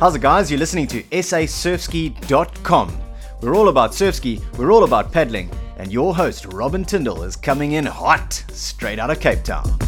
How's it, guys? You're listening to sasurfski.com. We're all about surfski, we're all about paddling, and your host, Robin Tyndall, is coming in hot, straight out of Cape Town.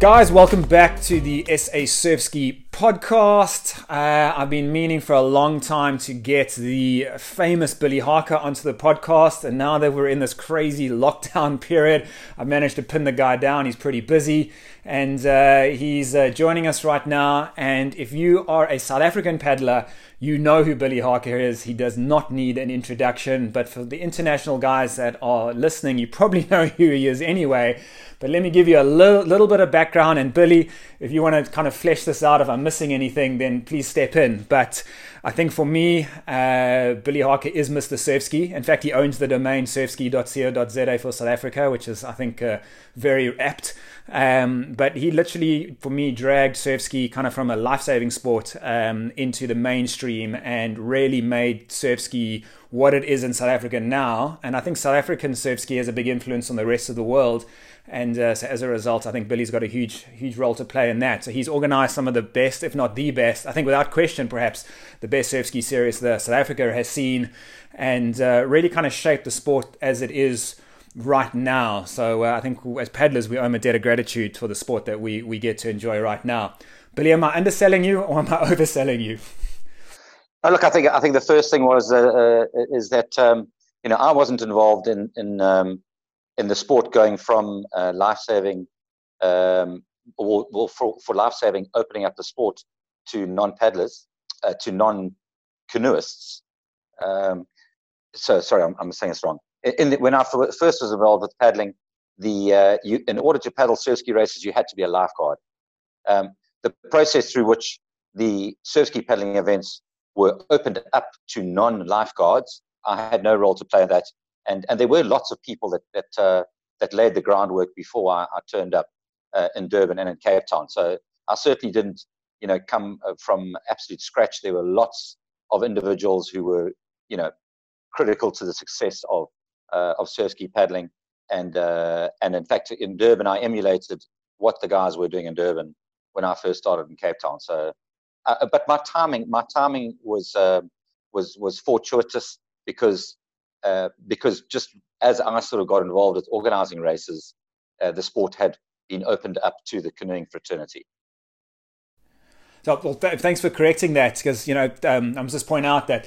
Guys, welcome back to the SA Surfski podcast. Uh, I've been meaning for a long time to get the famous Billy Harker onto the podcast, and now that we're in this crazy lockdown period, I've managed to pin the guy down. He's pretty busy, and uh, he's uh, joining us right now. And if you are a South African paddler, you know who Billy Harker is. He does not need an introduction, but for the international guys that are listening, you probably know who he is anyway. But let me give you a little, little bit of background. And Billy, if you want to kind of flesh this out, if I'm missing anything, then please step in. But I think for me, uh, Billy Harker is Mr. Surfski. In fact, he owns the domain surfski.co.za for South Africa, which is, I think, uh, very apt. Um, but he literally, for me, dragged surfski kind of from a life-saving sport um, into the mainstream and really made surfski what it is in South Africa now. And I think South African surfski has a big influence on the rest of the world. And uh, so as a result, I think Billy's got a huge, huge role to play in that. So he's organized some of the best, if not the best, I think without question, perhaps the best surf ski series that South Africa has seen and uh, really kind of shaped the sport as it is right now. So uh, I think as paddlers, we owe him a debt of gratitude for the sport that we, we get to enjoy right now. Billy, am I underselling you or am I overselling you? Oh, look, I think I think the first thing was uh, is that um, you know I wasn't involved in in um, in the sport going from uh, life saving um, or, or, for, for life saving opening up the sport to non paddlers uh, to non canoeists. Um, so sorry, I'm, I'm, saying this wrong. The, when I first was involved with paddling, the uh, you, in order to paddle surf ski races, you had to be a lifeguard. Um, the process through which the surf ski paddling events were opened up to non-lifeguards. I had no role to play in that, and and there were lots of people that that uh, that laid the groundwork before I, I turned up uh, in Durban and in Cape Town. So I certainly didn't, you know, come uh, from absolute scratch. There were lots of individuals who were, you know, critical to the success of uh, of surf ski paddling, and uh, and in fact in Durban I emulated what the guys were doing in Durban when I first started in Cape Town. So uh, but my timing, my timing was was was fortuitous because uh, because just as I sort of got involved with organizing races, uh, the sport had been opened up to the canoeing fraternity. So, well, th- thanks for correcting that because you know um, I must just point out that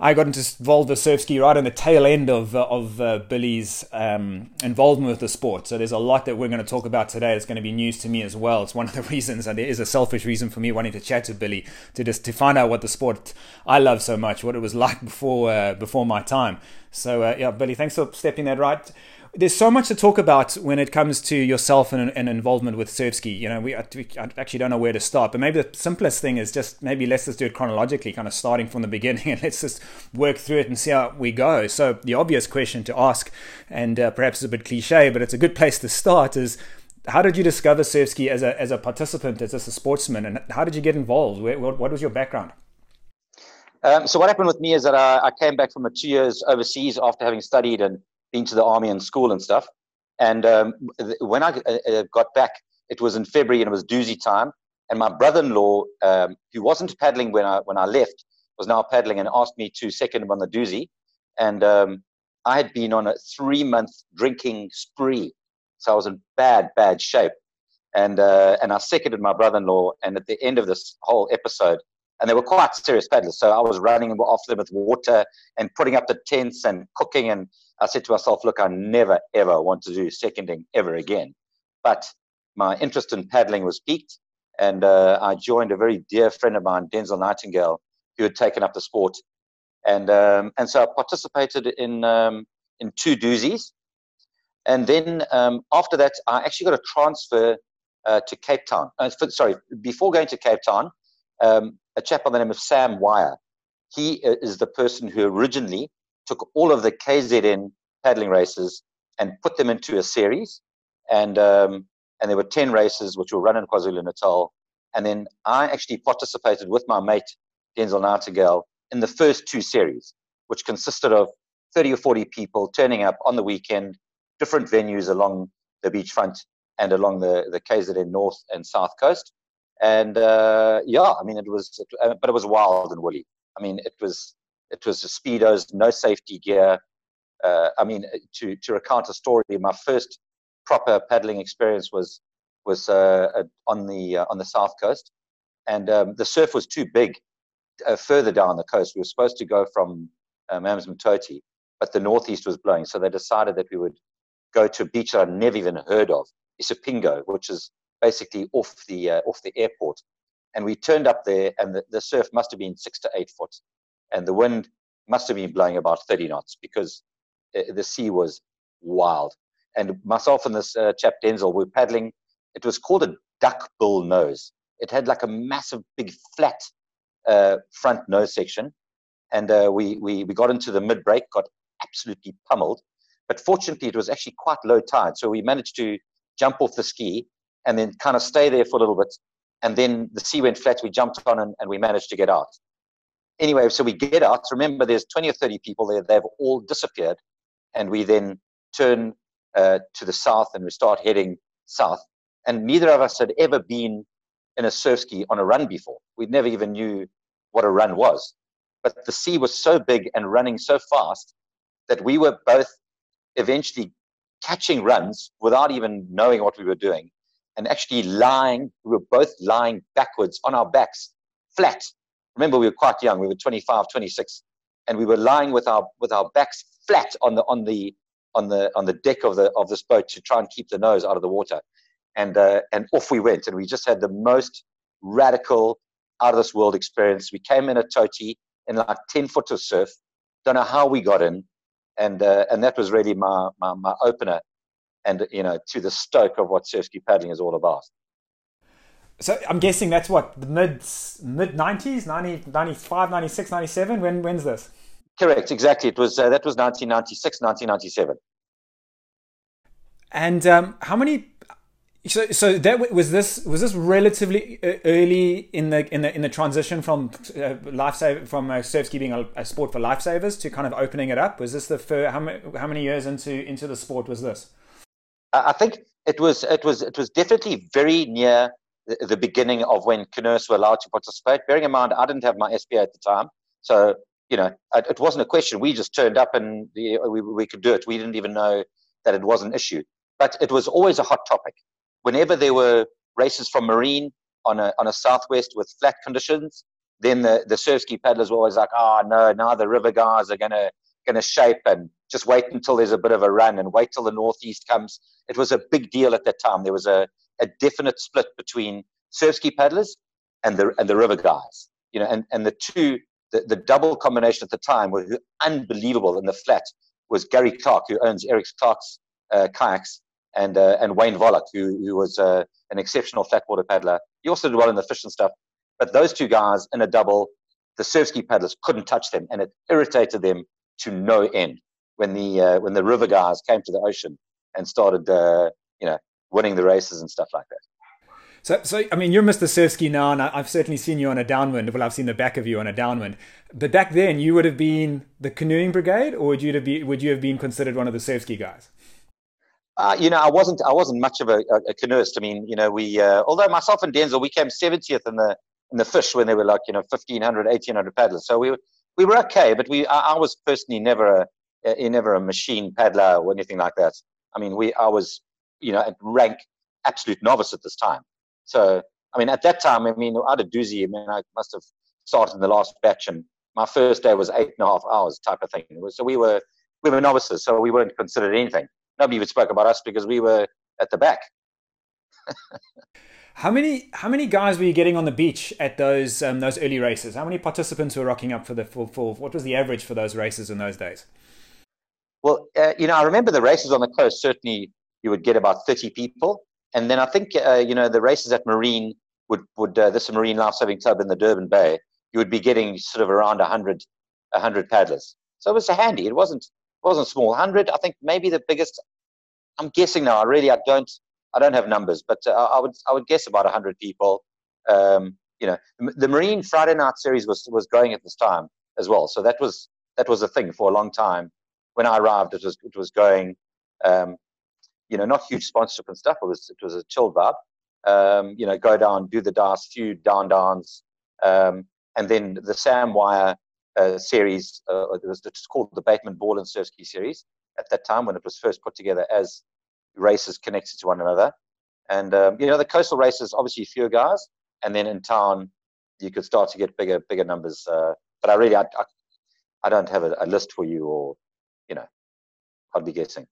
I got involved with surf ski right on the tail end of uh, of uh, Billy's um, involvement with the sport. So there's a lot that we're going to talk about today. It's going to be news to me as well. It's one of the reasons, and there is a selfish reason for me wanting to chat to Billy to just to find out what the sport I love so much, what it was like before uh, before my time. So uh, yeah, Billy, thanks for stepping that right there's so much to talk about when it comes to yourself and, and involvement with surfski. You know, we, we, I actually don't know where to start, but maybe the simplest thing is just maybe let's just do it chronologically, kind of starting from the beginning, and let's just work through it and see how we go. So the obvious question to ask, and uh, perhaps it's a bit cliche, but it's a good place to start, is how did you discover surfski as a as a participant, as a sportsman, and how did you get involved? Where, what, what was your background? Um, so what happened with me is that I, I came back from a two years overseas after having studied and into the army and school and stuff. And um, when I uh, uh, got back, it was in February and it was Dusi time. And my brother-in-law, um, who wasn't paddling when I when I left, was now paddling and asked me to second him on the Dusi. And um, I had been on a three-month drinking spree, so I was in bad, bad shape. And uh, and I seconded my brother-in-law. And at the end of this whole episode, and they were quite serious paddlers. So I was running off them with water and putting up the tents and cooking. And I said to myself, look, I never, ever want to do seconding ever again. But my interest in paddling was piqued. And uh, I joined a very dear friend of mine, Denzel Nightingale, who had taken up the sport. And, um, and so I participated in, um, in two Dusis. And then um, after that, I actually got a transfer uh, to Cape Town. Uh, for, sorry, before going to Cape Town, um, a chap by the name of Sam Wire. He uh, is the person who originally took all of the KZN paddling races and put them into a series. And, um, and there were 10 races which were run in KwaZulu Natal. And then I actually participated with my mate, Denzel Nightingale, in the first two series, which consisted of 30 or 40 people turning up on the weekend, different venues along the beachfront. and along the the KZN north and south coast. And uh, yeah, I mean, it was, it, uh, but it was wild and woolly. I mean, it was it was the speedos, no safety gear. Uh, I mean, to to recount a story, my first proper paddling experience was was uh, on the uh, on the south coast, and um, the surf was too big uh, further down the coast. We were supposed to go from um, but the northeast was blowing, so they decided that we would go to a beach that I'd never even heard of, Isipingo, which is basically off the uh, off the airport. And we turned up there, and the, the surf must have been six to eight foot, and the wind must have been blowing about 30 knots because uh, the sea was wild. And myself and this uh, chap Denzel were paddling. It was called a duck bill nose. It had like a massive, big, flat uh, front nose section, and uh, we, we we got into the mid break, got absolutely pummeled. But fortunately, it was actually quite low tide, so we managed to jump off the ski and then kind of stay there for a little bit. And then the sea went flat. We jumped on and, and we managed to get out. Anyway, so we get out. Remember, there's 20 or 30 people there. They've all disappeared. And we then turn uh, to the south and we start heading south. And neither of us had ever been in a surf ski on a run before. We never even knew what a run was. But the sea was so big and running so fast that we were both eventually catching runs without even knowing what we were doing and actually lying. We were both lying backwards on our backs, flat. Remember, we were quite young. We were 25, 26, and we were lying with our with our backs flat on the on the on the on the deck of the of this boat to try and keep the nose out of the water. And uh, and off we went, and we just had the most radical, out of this world experience. We came in a toti in like 10 foot of surf. Don't know how we got in, and uh, and that was really my, my my opener and you know to the stoke of what surf ski paddling is all about. So I'm guessing that's what the mid mid 90s, 90, 95, 96, 97. When when's this? Correct, exactly. It was uh, that was 1996, 1997. And um, how many? So, so that was this was this relatively uh, early in the in the in the transition from uh, lifesaver from uh, surf ski being a, a, sport for lifesavers to kind of opening it up. Was this the first, how many how many years into into the sport was this? I think it was it was it was definitely very near the, beginning of when canoeists were allowed to participate. Bearing in mind, I didn't have my SPA at the time, so you know it, it wasn't a question. We just turned up and the, we we could do it. We didn't even know that it was an issue, but it was always a hot topic. Whenever there were races from marine on a on a southwest with flat conditions, then the the surf ski paddlers were always like, "Oh no, now the river guys are gonna gonna shape and just wait until there's a bit of a run and wait till the northeast comes. It was a big deal at that time. There was a, a definite split between surf ski paddlers and the and the river guys. You know, and, and the two the, the double combination at the time were unbelievable in the flat was Gary Clark, who owns Eric's Clark's uh, kayaks, and uh, and Wayne Vollock, who who was uh, an exceptional flatwater paddler. He also did well in the fish and stuff. But those two guys in a double, the surf ski paddlers couldn't touch them, and it irritated them to no end when the uh, when the river guys came to the ocean and started uh, you know winning the races and stuff like that. So, so I mean, you're Mr. Surfski now, and I've certainly seen you on a downwind. Well, I've seen the back of you on a downwind. But back then, you would have been the canoeing brigade, or would you have been, would you have been considered one of the Surfski guys? Uh, you know, I wasn't. I wasn't much of a, a, a canoeist. I mean, you know, we uh, although myself and Denzel, we came 70th in the in the fish when they were like you know 1500, 1800 paddlers. So we we were okay, but we I, I was personally never a, a, never a machine paddler or anything like that. I mean, we I was you know at rank absolute novice at this time. So I mean, at that time, I mean, I had a Dusi. I mean, I must have started in the last batch, and my first day was eight and a half hours type of thing. So we were we were novices, so we weren't considered anything. Nobody even spoke about us because we were at the back. How many how many guys were you getting on the beach at those um, those early races? How many participants were rocking up for the full full? What was the average for those races in those days? Well, uh, you know, I remember the races on the coast. Certainly, you would get about thirty people, and then I think uh, you know the races at Marine would would uh, this Marine Life Saving Club in the Durban Bay. You would be getting sort of around a hundred a hundred paddlers. So it was handy. It wasn't it wasn't small. Hundred, I think maybe the biggest. I'm guessing now. I really I don't I don't have numbers, but uh, I would I would guess about hundred people. Um, you know, the Marine Friday Night Series was was going at this time as well, so that was that was a thing for a long time. When I arrived, it was it was going. Um, you know, not huge sponsorship and stuff. It was it was a chill vibe. Um, you know, go down, do the DAS, few down downs, um, and then the Sam Wire uh, series. Uh, it was it's called the Bateman Ball and Surf Ski series at that time when it was first put together as races connected to one another. And um, you know, the coastal races obviously fewer guys, and then in town you could start to get bigger bigger numbers. Uh, but I really I, I, I don't have a, a, list for you, or you know, I'd be guessing.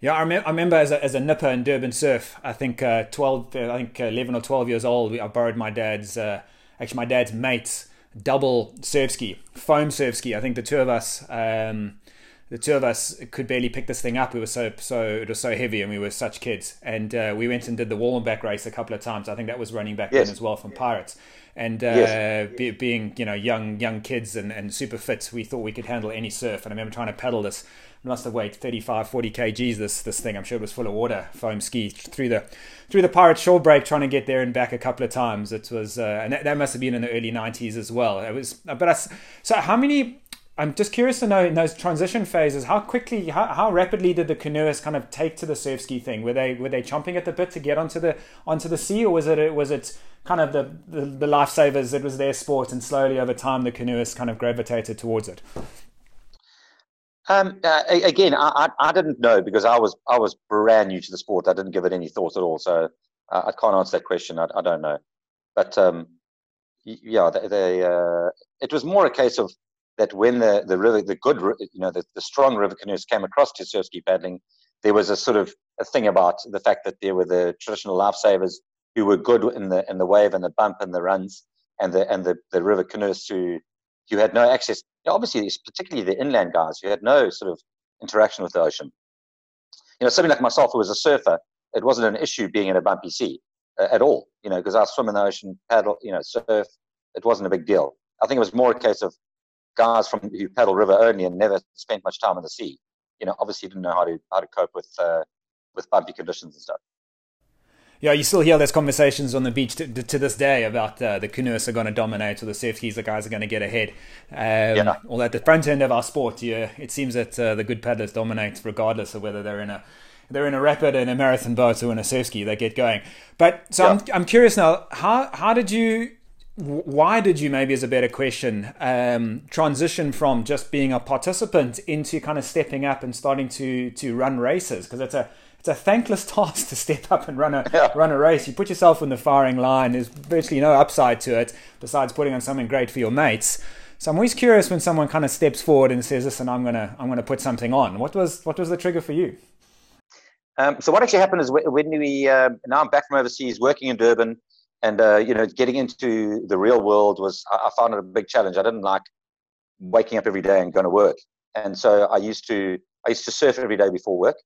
Yeah, I, rem- I remember as a, as a nipper in Durban Surf. I think uh, twelve, uh, I think eleven or twelve years old. I borrowed my dad's, uh, actually my dad's mate's double surf ski, foam surf ski. I think the two of us. Um, the two of us could barely pick this thing up. It was so so it was so heavy, and we were such kids. And uh, we went and did the wall and back race a couple of times. I think that was running back yes. then as well from Pirates. And uh, yes. be, being you know young young kids and, and super fit, we thought we could handle any surf. And I remember trying to paddle this. Must have weighed 35, 40 kgs. This this thing, I'm sure it was full of water. Foam ski through the through the pirate shore break, trying to get there and back a couple of times. It was, uh, and that, that, must have been in the early 90s as well. It was, but I, so how many I'm just curious to know in those transition phases, how quickly, how, how rapidly did the canoeists kind of take to the surf ski thing? Were they were they chomping at the bit to get onto the onto the sea, or was it was it kind of the, the, the lifesavers? It was their sport, and slowly over time, the canoeists kind of gravitated towards it. Um, uh, again, I, I, I didn't know because I was I was brand new to the sport. I didn't give it any thought at all, so uh, I can't answer that question. I, I don't know, but um, yeah, they, they uh, it was more a case of that when the, the river, the good, you know, the, the strong river canoes came across to paddling, there was a sort of a thing about the fact that there were the traditional lifesavers who were good in the in the wave and the bump and the runs, and the and the, the river canoes who who had no access. Obviously, particularly the inland guys who had no sort of interaction with the ocean. You know, somebody like myself who was a surfer, it wasn't an issue being in a bumpy sea uh, at all. You know, because I swim in the ocean, paddle, you know, surf. It wasn't a big deal. I think it was more a case of guys from who paddle river only and never spent much time in the sea, you know, obviously didn't know how to how to cope with uh, with bumpy conditions and stuff. Yeah, you still hear those conversations on the beach to, to this day about uh, the canoeists are going to dominate or the surf skis, the guys are going to get ahead. Um, yeah. Although at the front end of our sport, yeah, it seems that uh, the good paddlers dominate regardless of whether they're in a they're in a rapid and a marathon boat or in a surf ski, they get going. But so yeah. I'm, I'm curious now, how how did you why did you maybe is a better question um, transition from just being a participant into kind of stepping up and starting to to run races because it's a it's a thankless task to step up and run a yeah. run a race. You put yourself in the firing line. There's virtually no upside to it besides putting on something great for your mates. So I'm always curious when someone kind of steps forward and says, "Listen, I'm gonna I'm gonna put something on." What was what was the trigger for you? Um, so what actually happened is when we uh, now I'm back from overseas working in Durban and uh, you know getting into the real world was I, I, found it a big challenge i didn't like waking up every day and going to work and so i used to i used to surf every day before work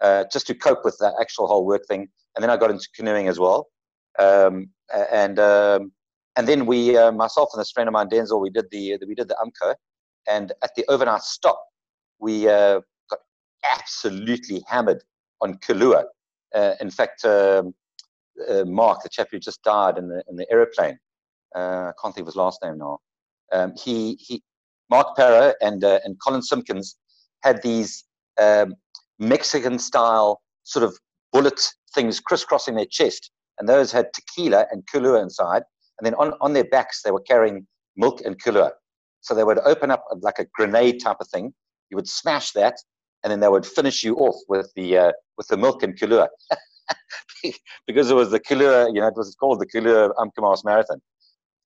uh, just to cope with that actual whole work thing and then i got into canoeing as well um, and um, and then we uh, myself and this friend of mine denzel we did the we did the Umko and at the overnight stop we uh, got absolutely hammered on Kahlua. Uh, in fact, um, uh, Mark, the chap who just died in the in the aeroplane. Uh, I can't think of his last name now. Um, he he, Mark Parra and and Colin Simpkins had these um, Mexican style sort of bullet things crisscrossing their chest, and those had tequila and Kahlua inside. And then on, on their backs, they were carrying milk and Kahlua. So they would open up like a grenade type of thing. You would smash that, and then they would finish you off with the uh, with the milk and Kahlua. because it was the Kahlua, you know, it was called the Kahlua Umkomaas Marathon.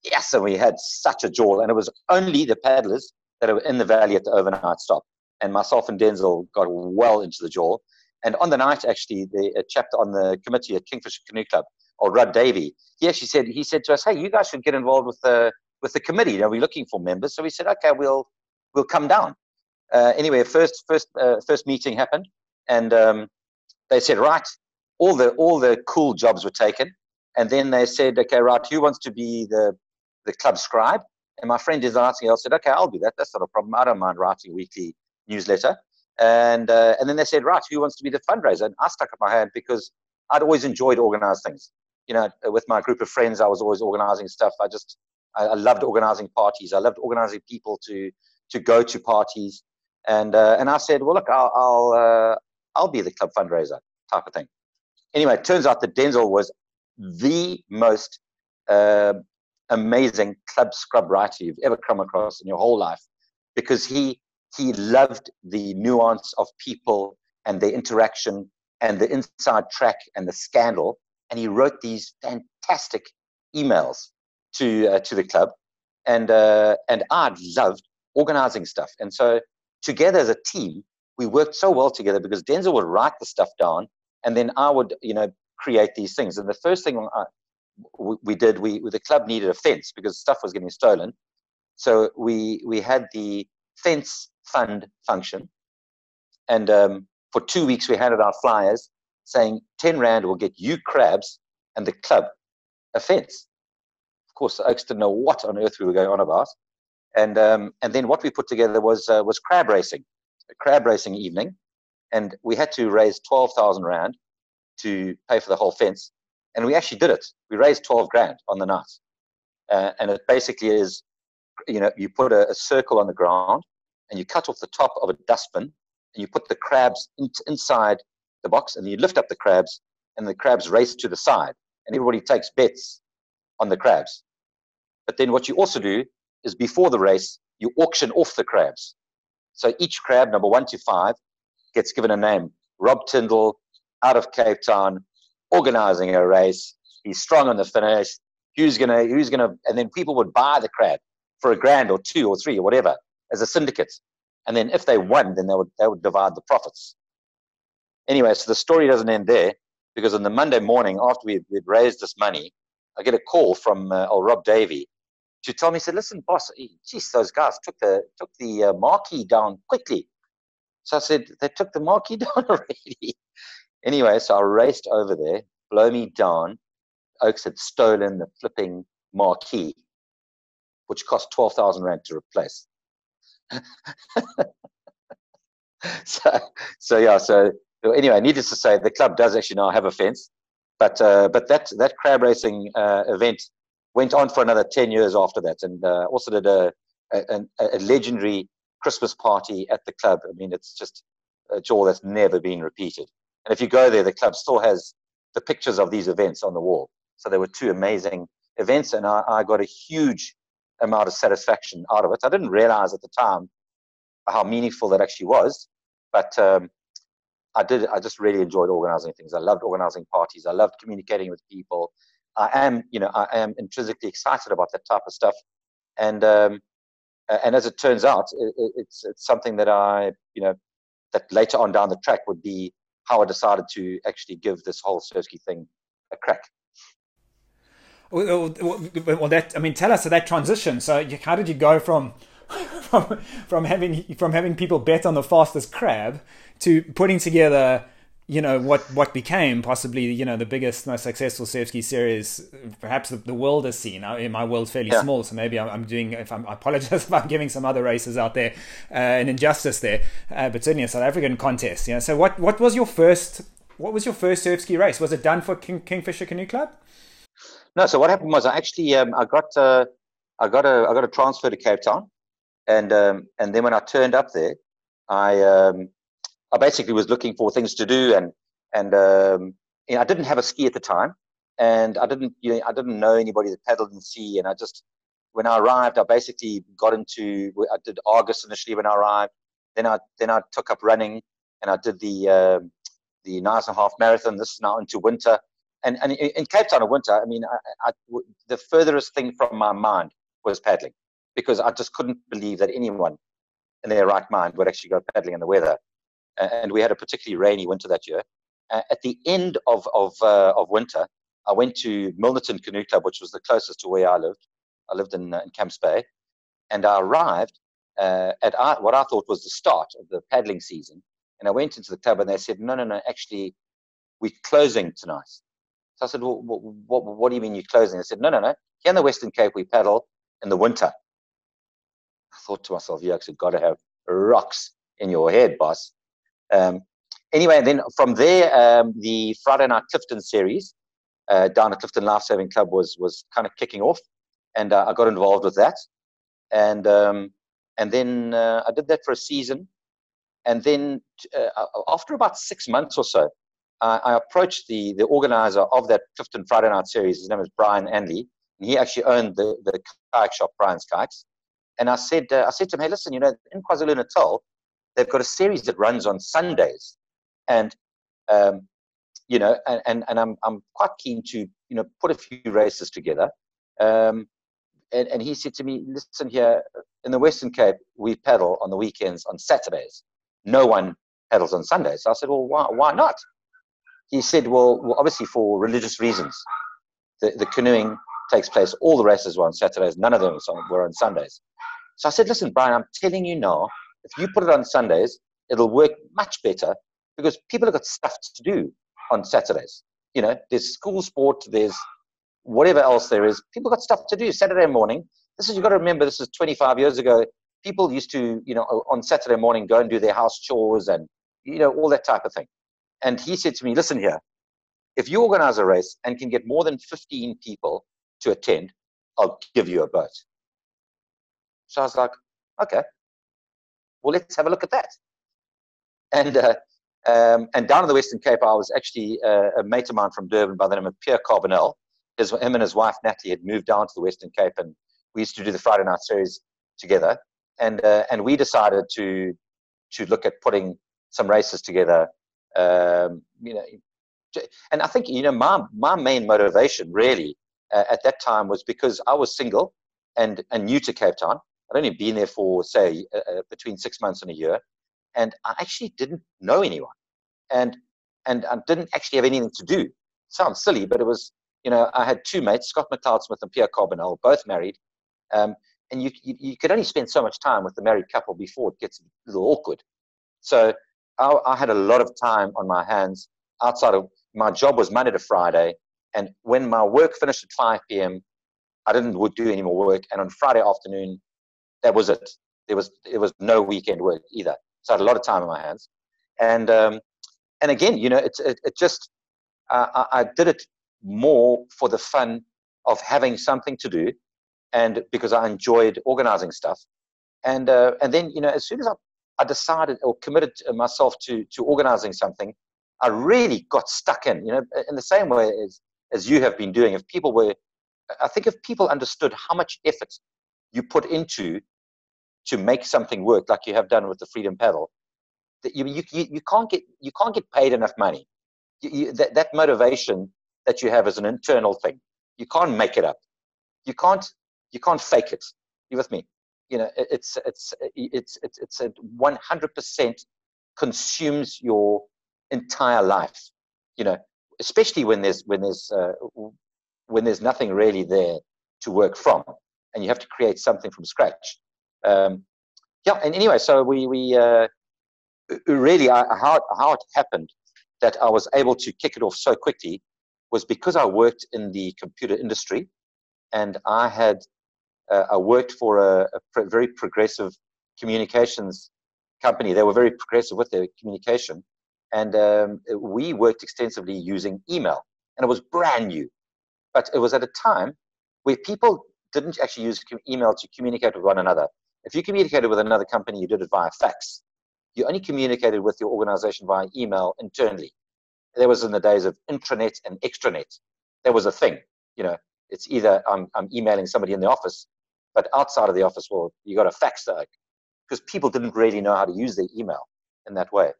Yes, and we had such a jaw, and it was only the paddlers that were in the valley at the overnight stop. And myself and Denzel got well into the jaw. And on the night, actually, the chapter on the committee at Kingfisher Canoe Club, or Rudd Davey, he actually said he said to us, "Hey, you guys should get involved with the with the committee. Know, we're looking for members." So we said, "Okay, we'll we'll come down." Uh, anyway, first first uh, first meeting happened, and um, they said, "Right, all the all the cool jobs were taken, and then they said, okay, right, who wants to be the the club scribe? And my friend is asking, I said, okay, I'll do that. That's not a problem. I don't mind writing weekly newsletter. And uh, and then they said, right, who wants to be the fundraiser? And I stuck up my hand because I'd always enjoyed organized things. You know, with my group of friends, I was always organizing stuff. I just I, I loved organizing parties. I loved organizing people to to go to parties. And uh, and I said, well, look, I'll I'll, uh, I'll be the club fundraiser. type of thing. Anyway, it turns out that Denzel was the most uh, amazing club scrub writer you've ever come across in your whole life because he he loved the nuance of people and their interaction and the inside track and the scandal. And he wrote these fantastic emails to uh, to the club. And uh, and I loved organizing stuff. And so together as a team we worked so well together because Denzel would write the stuff down and then I would you know create these things. And the first thing I, we, we did we the club needed a fence because stuff was getting stolen. So we we had the fence fund function. And um, for two weeks we handed out flyers saying 10 rand will get you crabs and the club a fence. Of course the oaks didn't know what on earth we were going on about. And um, and then what we put together was uh, was crab racing a crab racing evening. And we had to raise 12,000 rand to pay for the whole fence. And we actually did it. We raised 12 grand on the night. Uh, and it basically is, you know, you put a, a, circle on the ground and you cut off the top of a dustbin and you put the crabs in, inside the box and you lift up the crabs and the crabs race to the side and everybody takes bets on the crabs. But then what you also do is before the race, you auction off the crabs. So each crab, number one to five, gets given a name. Rob Tyndall, out of Cape Town, organizing a race. He's strong on the finish. Who's gonna? Who's gonna? And then people would buy the crab for a grand or two or three or whatever as a syndicate. And then if they won, then they would they would divide the profits. Anyway, so the story doesn't end there because on the Monday morning after we we'd raised this money, I get a call from uh, old Rob Davey to tell me, he said, "Listen, boss, geez, those guys took the took the uh, marquee down quickly." So I said, "They took the marquee down already." Anyway, so I raced over there, blow me down. Oaks had stolen the flipping marquee, which cost 12,000 Rand to replace. so, so yeah, so anyway, needless to say, the club does actually now have a fence, but uh, but that that crab racing uh, event went on for another 10 years after that, and uh, also did a, a, a legendary Christmas party at the club. I mean, it's just a jaw that's never been repeated. And if you go there, the club still has the pictures of these events on the wall. So there were two amazing events, and I, I got a huge amount of satisfaction out of it. I didn't realize at the time how meaningful that actually was, but um, I did. I just really enjoyed organizing things. I loved organizing parties. I loved communicating with people. I am, you know, I am intrinsically excited about that type of stuff, and um, and as it turns out, it, it's it's something that I, you know, that later on down the track would be how I decided to actually give this whole Surfski thing a crack. Well, well, that I mean, tell us that transition. So, how did you go from from from having from having people bet on the fastest crab to putting together you know what what became possibly you know the biggest most successful surfski series perhaps the, the world has seen? In my world's fairly yeah. small so maybe I'm, I'm, doing if I'm, i apologize if I'm giving some other races out there uh, an injustice there. Uh, but certainly a South African contest you know. So what what was your first what was your first surfski race? Was it done for King, Kingfisher Canoe Club no so what happened was I actually um, I got uh, I got a I got a transfer to Cape Town. And um, and then when I turned up there I um, I basically was looking for things to do, and and um, you know, I didn't have a ski at the time, and I didn't you know I didn't know anybody that paddled in sea, and I just when I arrived, I basically got into I did Argus initially when I arrived, then I then I took up running, and I did the uh, the nine and a half marathon. This is now into winter, and and in Cape Town in winter, I mean, I, I, the furthest thing from my mind was paddling because I just couldn't believe that anyone in their right mind would actually go paddling in the weather and we had a particularly rainy winter that year. Uh, at the end of of, uh, of winter, I went to Milnerton Canoe Club, which was the closest to where I lived. I lived in, uh, in Camps Bay, and I arrived uh, at what I thought was the start of the paddling season. And I went into the club, and they said, "No, no, no, actually, we're closing tonight." So I said, well, what, what, what do you mean you're closing? They said, "No, no, no. Here in the Western Cape, we paddle in the winter." I thought to myself, "You actually got to have rocks in your head, boss." Um, anyway, then from there, um, the Friday Night Clifton series uh, down at Clifton Lifesaving Club was was kind of kicking off, and uh, I got involved with that, and um, and then uh, I did that for a season, and then uh, after about six months or so, I, I, approached the the organizer of that Clifton Friday Night Series. His name is Brian Anley, and he actually owned the the kayak shop Brian's Kayaks. And I said uh, I said to him, hey, listen, you know, in KwaZulu Natal, they've got a series that runs on Sundays, and um, you know, and, and, and I'm I'm quite keen to you know put a few races together. Um, and, and he said to me, listen here, in the Western Cape, we paddle on the weekends on Saturdays. No one paddles on Sundays. So I said, well, why, why not? He said, well, well obviously for religious reasons. The, the canoeing takes place, all the races were on Saturdays, none of them were on Sundays. So I said, listen, Brian, I'm telling you now, if you put it on Sundays, it'll work much better because people have got stuff to do on Saturdays. You know, there's school sport, there's whatever else there is. People got stuff to do Saturday morning. This is you've got to remember. This is 25 years ago. People used to, you know, on Saturday morning go and do their house chores and you know all that type of thing. And he said to me, "Listen here, if you organize a race and can get more than 15 people to attend, I'll give you a boat." So I was like, "Okay, well let's have a look at that." And uh, um, and down in the Western Cape, I was actually uh, a mate of mine from Durban by the name of Pierre Carbonell. His, him and his wife Natalie had moved down to the Western Cape, and we used to do the Friday night series together. And uh, and we decided to to look at putting some races together. Um, you know, and I think you know my my main motivation really uh, at that time was because I was single and and new to Cape Town. I'd only been there for say uh, uh between six months and a year, and I actually didn't know anyone, and and I didn't actually have anything to do. It sounds silly, but it was you know I had two mates, Scott McLeod Smith and Pierre Carbonell, both married, um, and you, you, you could only spend so much time with the married couple before it gets a little awkward. So I, I had a lot of time on my hands outside of my job was Monday to Friday, and when my work finished at 5 p.m., I didn't do any more work, and on Friday afternoon, that was it. There was there was no weekend work either. So I had a lot of time on my hands, and um, and again, you know, it it, just uh, I, I did it more for the fun of having something to do, and because I enjoyed organizing stuff, and uh, and then you know, as soon as I, I decided or committed myself to to organizing something, I really got stuck in. You know, in the same way as as you have been doing. If people were, I think if people understood how much effort you put into to make something work like you have done with the freedom paddle that you, you, you can't get you can't get paid enough money you, you, that, that motivation that you have is an internal thing you can't make it up you can't you can't fake it you with me you know it's it's it's it's it's a 100% consumes your entire life you know especially when there's when there's uh, when there's nothing really there to work from and you have to create something from scratch. Um, yeah, and anyway, so we we uh, really uh, how how it happened that I was able to kick it off so quickly was because I worked in the computer industry, and I had uh, I worked for a, a pro- very progressive communications company. They were very progressive with their communication, and um, we worked extensively using email, and it was brand new. But it was at a time where people didn't actually use email to communicate with one another. If you communicated with another company, you did it via fax. You only communicated with your organization via email internally. There was in the days of intranet and extranet. There was a thing. You know, it's either I'm, I'm emailing somebody in the office, but outside of the office, well, you got a fax because people didn't really know how to use their email in that way.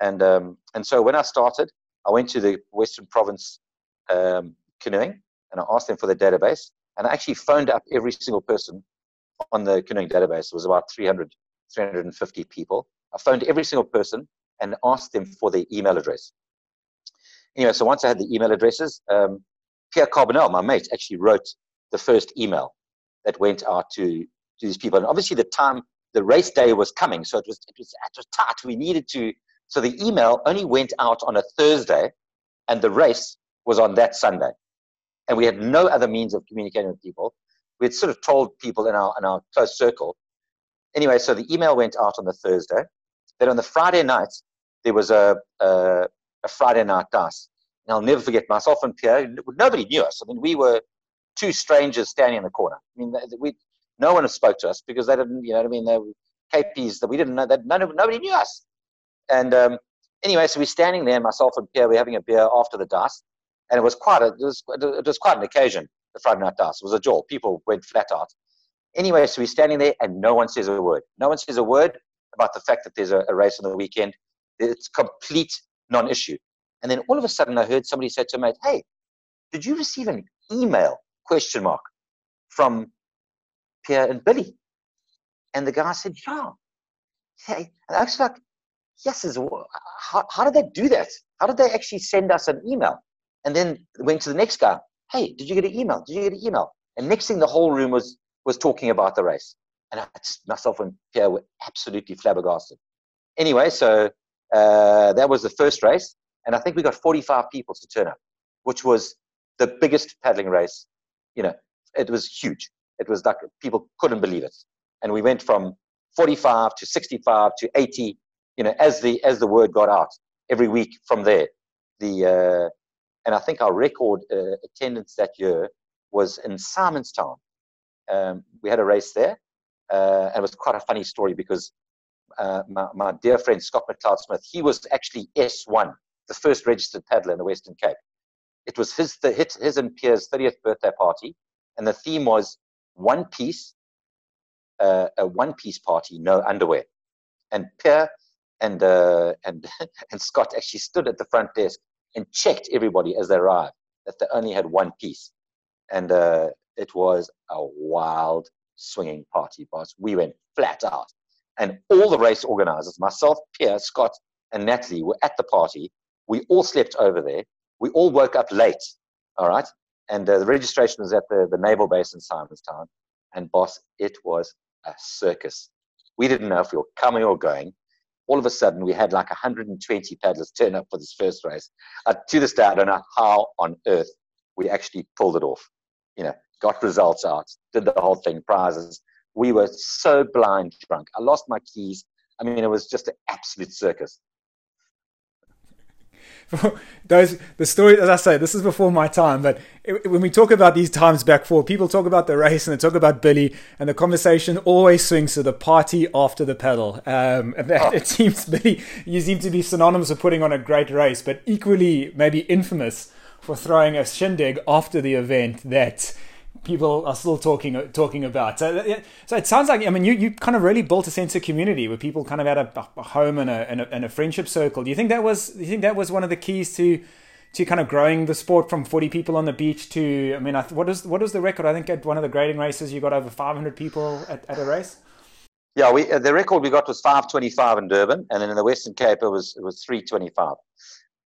And um, and so when I started, I went to the Western Province um, canoeing and I asked them for the database. And I actually phoned up every single person on the canoeing database. It was about 300, 350 people. I phoned every single person and asked them for their email address. Anyway, so once I had the email addresses, um, Pierre Carbonell, my mate, actually wrote the first email that went out to, to these people. And obviously, the time, the race day was coming, so it was, it was, it was tight. We needed to, so the email only went out on a Thursday, and the race was on that Sunday. And we had no other means of communicating with people we had sort of told people in our in our close circle. Anyway, so the email went out on the Thursday. Then on the Friday night, there was a a, a Friday night dice. And I'll never forget myself and Pierre. Nobody knew us. I mean, we were two strangers standing in the corner. I mean, we no one spoke to us because they didn't. You know what I mean? They were KPs that we didn't know. That none of, nobody knew us. And um, anyway, so we're standing there, myself and Pierre, we're having a beer after the dice, and it was quite a, it was, it was quite an occasion. The Friday night dice it was a jaw. People went flat out. Anyway, so we're standing there, and no one says a word. No one says a word about the fact that there's a, a race on the weekend. It's complete non-issue. And then all of a sudden, I heard somebody say to me, "Hey, did you receive an email?" Question mark from Pierre and Billy. And the guy said, "Yeah." Hey, and I was like, "Yes, how, how did they do that? How did they actually send us an email?" And then went to the next guy. Hey, did you get an email? Did you get an email? And next thing, the whole room was was talking about the race, and I just myself and Pierre were absolutely flabbergasted. Anyway, so uh, that was the first race, and I think we got 45 people to turn up, which was the biggest paddling race. You know, it was huge. It was like people couldn't believe it, and we went from 45 to 65 to 80. You know, as the as the word got out every week from there, the uh, and I think our record uh, attendance that year was in Simonstown. Um, we had a race there, uh, and it was quite a funny story because uh, my, my, dear friend Scott McLeod Smith, he was actually S1, the first registered paddler in the Western Cape. It was his, the, his and Pierre's 30th birthday party, and the theme was one piece, uh, a one piece party, no underwear. And Pierre and, uh, and, and Scott actually stood at the front desk and checked everybody as they arrived that they only had one piece. And uh, it was a wild swinging party, boss. We went flat out. And all the race organizers, myself, Pierre, Scott, and Natalie, were at the party. We all slept over there. We all woke up late, all right? And uh, the registration was at the, the naval base in Simonstown. And boss, it was a circus. We didn't know if we were coming or going all of a sudden we had like 120 paddlers turn up for this first race. Uh, to this day, I don't know how on earth we actually pulled it off. You know, got results out, did the whole thing, prizes. We were so blind drunk. I lost my keys. I mean, it was just an absolute circus. those the story as i say this is before my time but it, when we talk about these times back for people talk about the race and they talk about billy and the conversation always swings to the party after the pedal um, and that, oh. it seems billy you seem to be synonymous with putting on a great race but equally maybe infamous for throwing a shindig after the event that people are still talking talking about. So, so it sounds like I mean you, you kind of really built a sense of community where people kind of had a, a home and a, and a, and a friendship circle. Do you think that was do you think that was one of the keys to to kind of growing the sport from 40 people on the beach to I mean what is what is the record? I think at one of the grading races you got over 500 people at, at a race. Yeah, we uh, the record we got was 525 in Durban, and then in the Western Cape it was it was 325.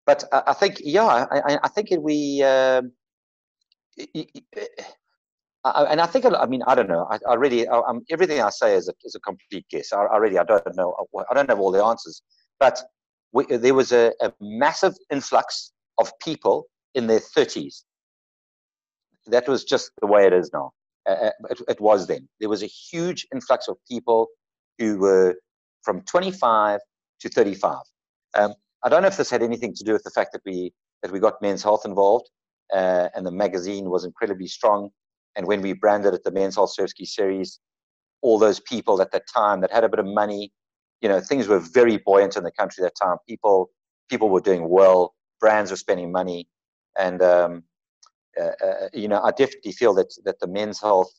But uh, I think yeah, I, I think it, we. Uh, I, and I think, I mean, I don't know. I, I really, I, everything I say is a, is a complete guess. I, I, really, I don't know. I don't have all the answers. But we, there was a, a, massive influx of people in their 30s. That was just the way it is now. Uh, uh, it, it was then. There was a huge influx of people who were from 25 to 35. Um, I don't know if this had anything to do with the fact that we that we got Men's Health involved, uh, and the magazine was incredibly strong and when we branded it the Men's Health Surfski series, all those people at that time that had a bit of money, you know, things were very buoyant in the country at that time. People, people were doing well. Brands were spending money, and um, uh, uh, you know, I definitely feel that that the men's health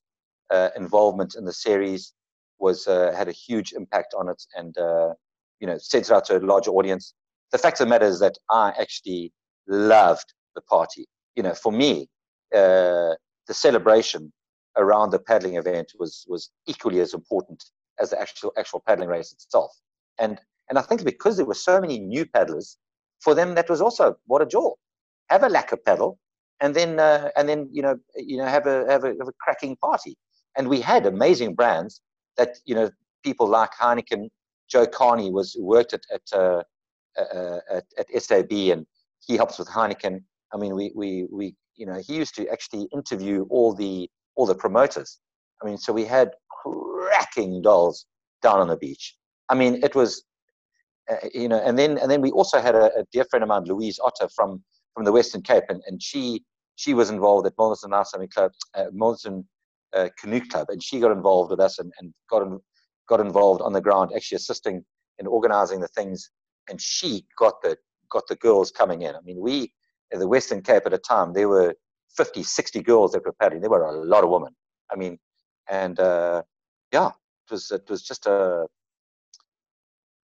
uh, involvement in the series was uh, had a huge impact on it, and uh, you know, sent it out to a larger audience. The fact of the matter is that I actually loved the party. You know, for me, uh, the celebration around the paddling event was was equally as important as the actual actual paddling race itself. And and I think because there were so many new paddlers, for them that was also what a jaw. Have a lacquer paddle, and then uh, and then you know you know have a, have a have a cracking party. And we had amazing brands that you know people like Heineken. Joe Carney was worked at at, uh, uh, at at SAB and he helps with Heineken. I mean, we we we you know, he used to actually interview all the all the promoters. I mean, so we had cracking dolls down on the beach. I mean, it was, uh, you know, and then and then we also had a, a, dear friend of mine, Louise Otter from from the Western Cape, and, and she she was involved at Molson Ice Club, uh, Molson uh, Canoe Club, and she got involved with us and, and got in, got involved on the ground, actually assisting in organising the things. and she got the got the girls coming in. I mean, we in the Western Cape at a time there were 50, 60 girls that were paddling. There were a lot of women. I mean, and uh, yeah, it was it was just a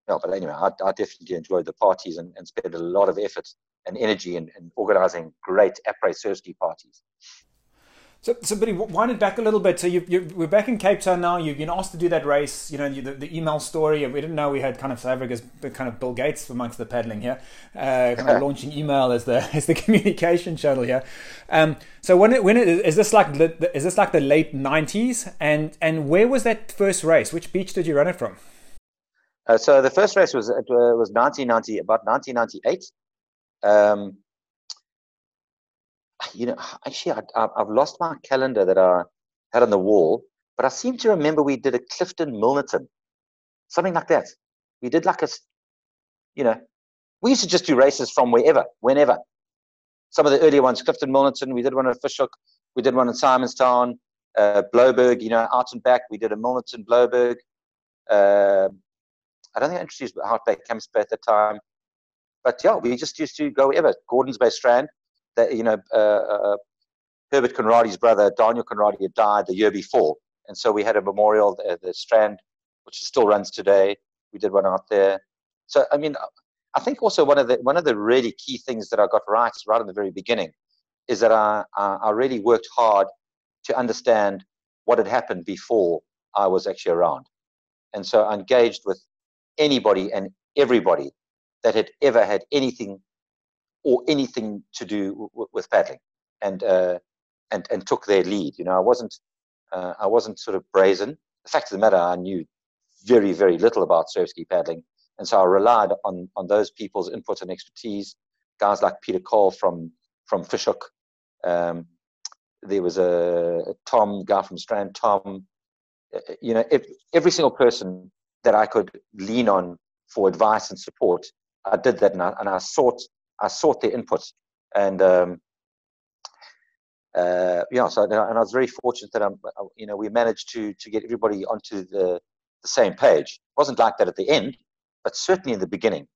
yeah. But anyway, I, I definitely enjoyed the parties and, and spent a lot of effort and energy in, in organizing great après surf ski parties. So, so Billy, wind it back a little bit. So you, you, we're back in Cape Town now. You've been asked to do that race. You know, the, the email story. We didn't know we had kind of South Africa's kind of Bill Gates amongst the paddling here, uh, kind of launching email as the as the communication channel here. Um, so when it, when it, is this like the, is this like the late nineties? And and where was that first race? Which beach did you run it from? Uh, so the first race was it uh, was 1990 about 1998. Um, you know, actually, I, have lost my calendar that I had on the wall, but I seem to remember we did a Clifton Milnerton, something like that. We did like a, you know, we used to just do races from wherever, whenever. Some of the earlier ones, Clifton Milnerton, we did one at Fish we did one in Simonstown, uh, Blouberg, you know, out and back, we did a Milnerton Blouberg. Uh, I don't think I introduced Outback Camps back at the time. But yeah, we just used to go wherever. Gordons Bay Strand, that you know uh, uh, Herbert Conrady's brother Daniel Conrady had died the year before, and so we had a memorial at the Strand, which still runs today. We did one out there. So I mean, I think also one of the one of the really key things that I got right right in the very beginning is that I, I really worked hard to understand what had happened before I was actually around, and so I engaged with anybody and everybody that had ever had anything or anything to do with paddling, and uh, and and took their lead. You know, I wasn't uh, I wasn't sort of brazen. The fact of the matter, I knew very very little about surf ski paddling, and so I relied on on those people's input and expertise. Guys like Peter Cole from from Fish Hoek. Um, there was a, a, Tom guy from Strand. Tom, uh, you know, if, every single person that I could lean on for advice and support, I did that, and I, and I sought I sought their input, and um, uh, yeah, so and I was very fortunate that I'm, uh, you know, we managed to to get everybody onto the the same page. It wasn't like that at the end, but certainly in the beginning,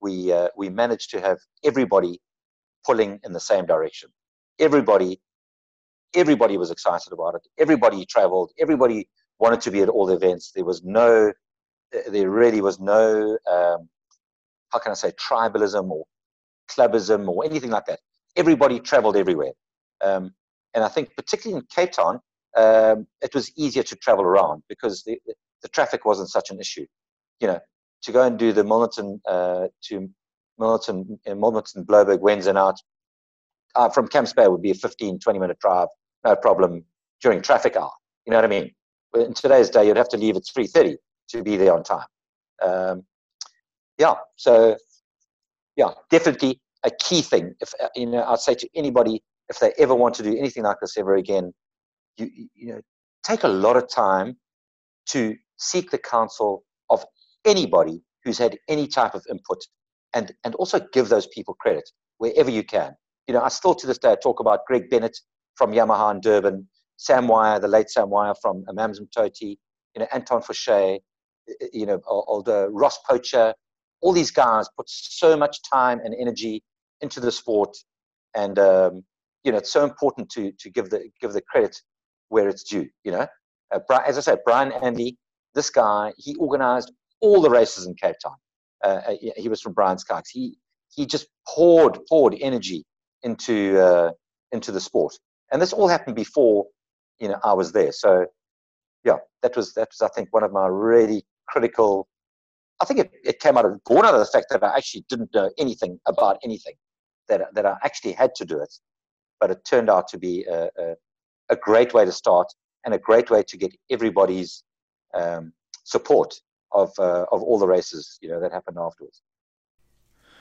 we uh, we managed to have everybody pulling in the same direction. Everybody, everybody was excited about it. Everybody traveled. Everybody wanted to be at all the events. There was no, there really was no, um, how can I say, tribalism or clubism or anything like that. Everybody traveled everywhere. Um, and I think, particularly in Cape Town, um, it was easier to travel around because the, the, traffic wasn't such an issue. You know, to go and do the Milnerton uh, to Milnerton, uh, Wens and out uh, from Camps Bay would be a 15, 20 minute drive, no problem during traffic hour. You know what I mean? In today's day, you'd have to leave at 3.30 to be there on time. Um, yeah, so yeah, definitely a key thing. If uh, you know, I'd say to anybody, if they ever want to do anything like this ever again, you you know, take a lot of time to seek the counsel of anybody who's had any type of input, and and also give those people credit wherever you can. You know, I still to this day I talk about Greg Bennett from Yamaha in Durban, Sam Wire, the late Sam Wire from Amanzimtoti, you know, Anton Fouché, you know, older Ross Poacher, all these guys put so much time and energy into the sport, and um, you know it's so important to to give the give the credit where it's due. You know, uh, as I said, Brian Andy, this guy, he organized all the races in Cape Town. Uh, uh he was from Brian's Kayaks. He he just poured poured energy into uh, into the sport, and this all happened before you know I was there. So yeah, that was that was I think one of my really critical I think it, it came out of born out of the fact that I actually didn't know anything about anything, that that I actually had to do it, but it turned out to be a, a, a great way to start and a great way to get everybody's um, support of uh, of all the races you know that happened afterwards.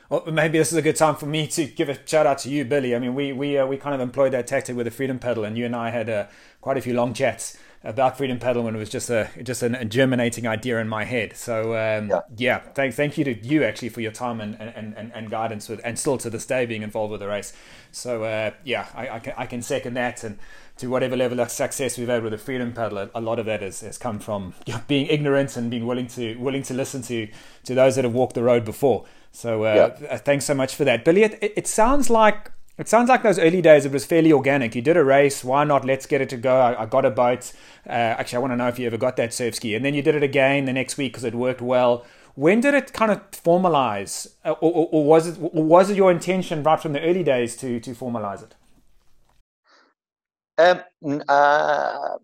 Well, maybe this is a good time for me to give a shout out to you, Billy. I mean, we we uh, we kind of employed that tactic with the Freedom Paddle, and you and I had uh, quite a few long chats about Freedom Paddle when it was just a just a germinating idea in my head. So um, yeah, yeah thank, thank you to you actually for your time and, and, and, and guidance with, and still to this day being involved with the race. So uh, yeah, I, I, can I can second that and to whatever level of success we've had with the freedom paddle, a lot of that has, has come from being ignorant and being willing to willing to listen to to those that have walked the road before. So uh, yeah. thanks so much for that, Billy. It, it, sounds like it sounds like those early days. It was fairly organic. You did a race. Why not? Let's get it to go. I, I got a boat. Uh, actually, I want to know if you ever got that surf ski, and then you did it again the next week because it worked well. When did it kind of formalize, uh, or, or, or was it or was it your intention right from the early days to to formalize it? Um, uh,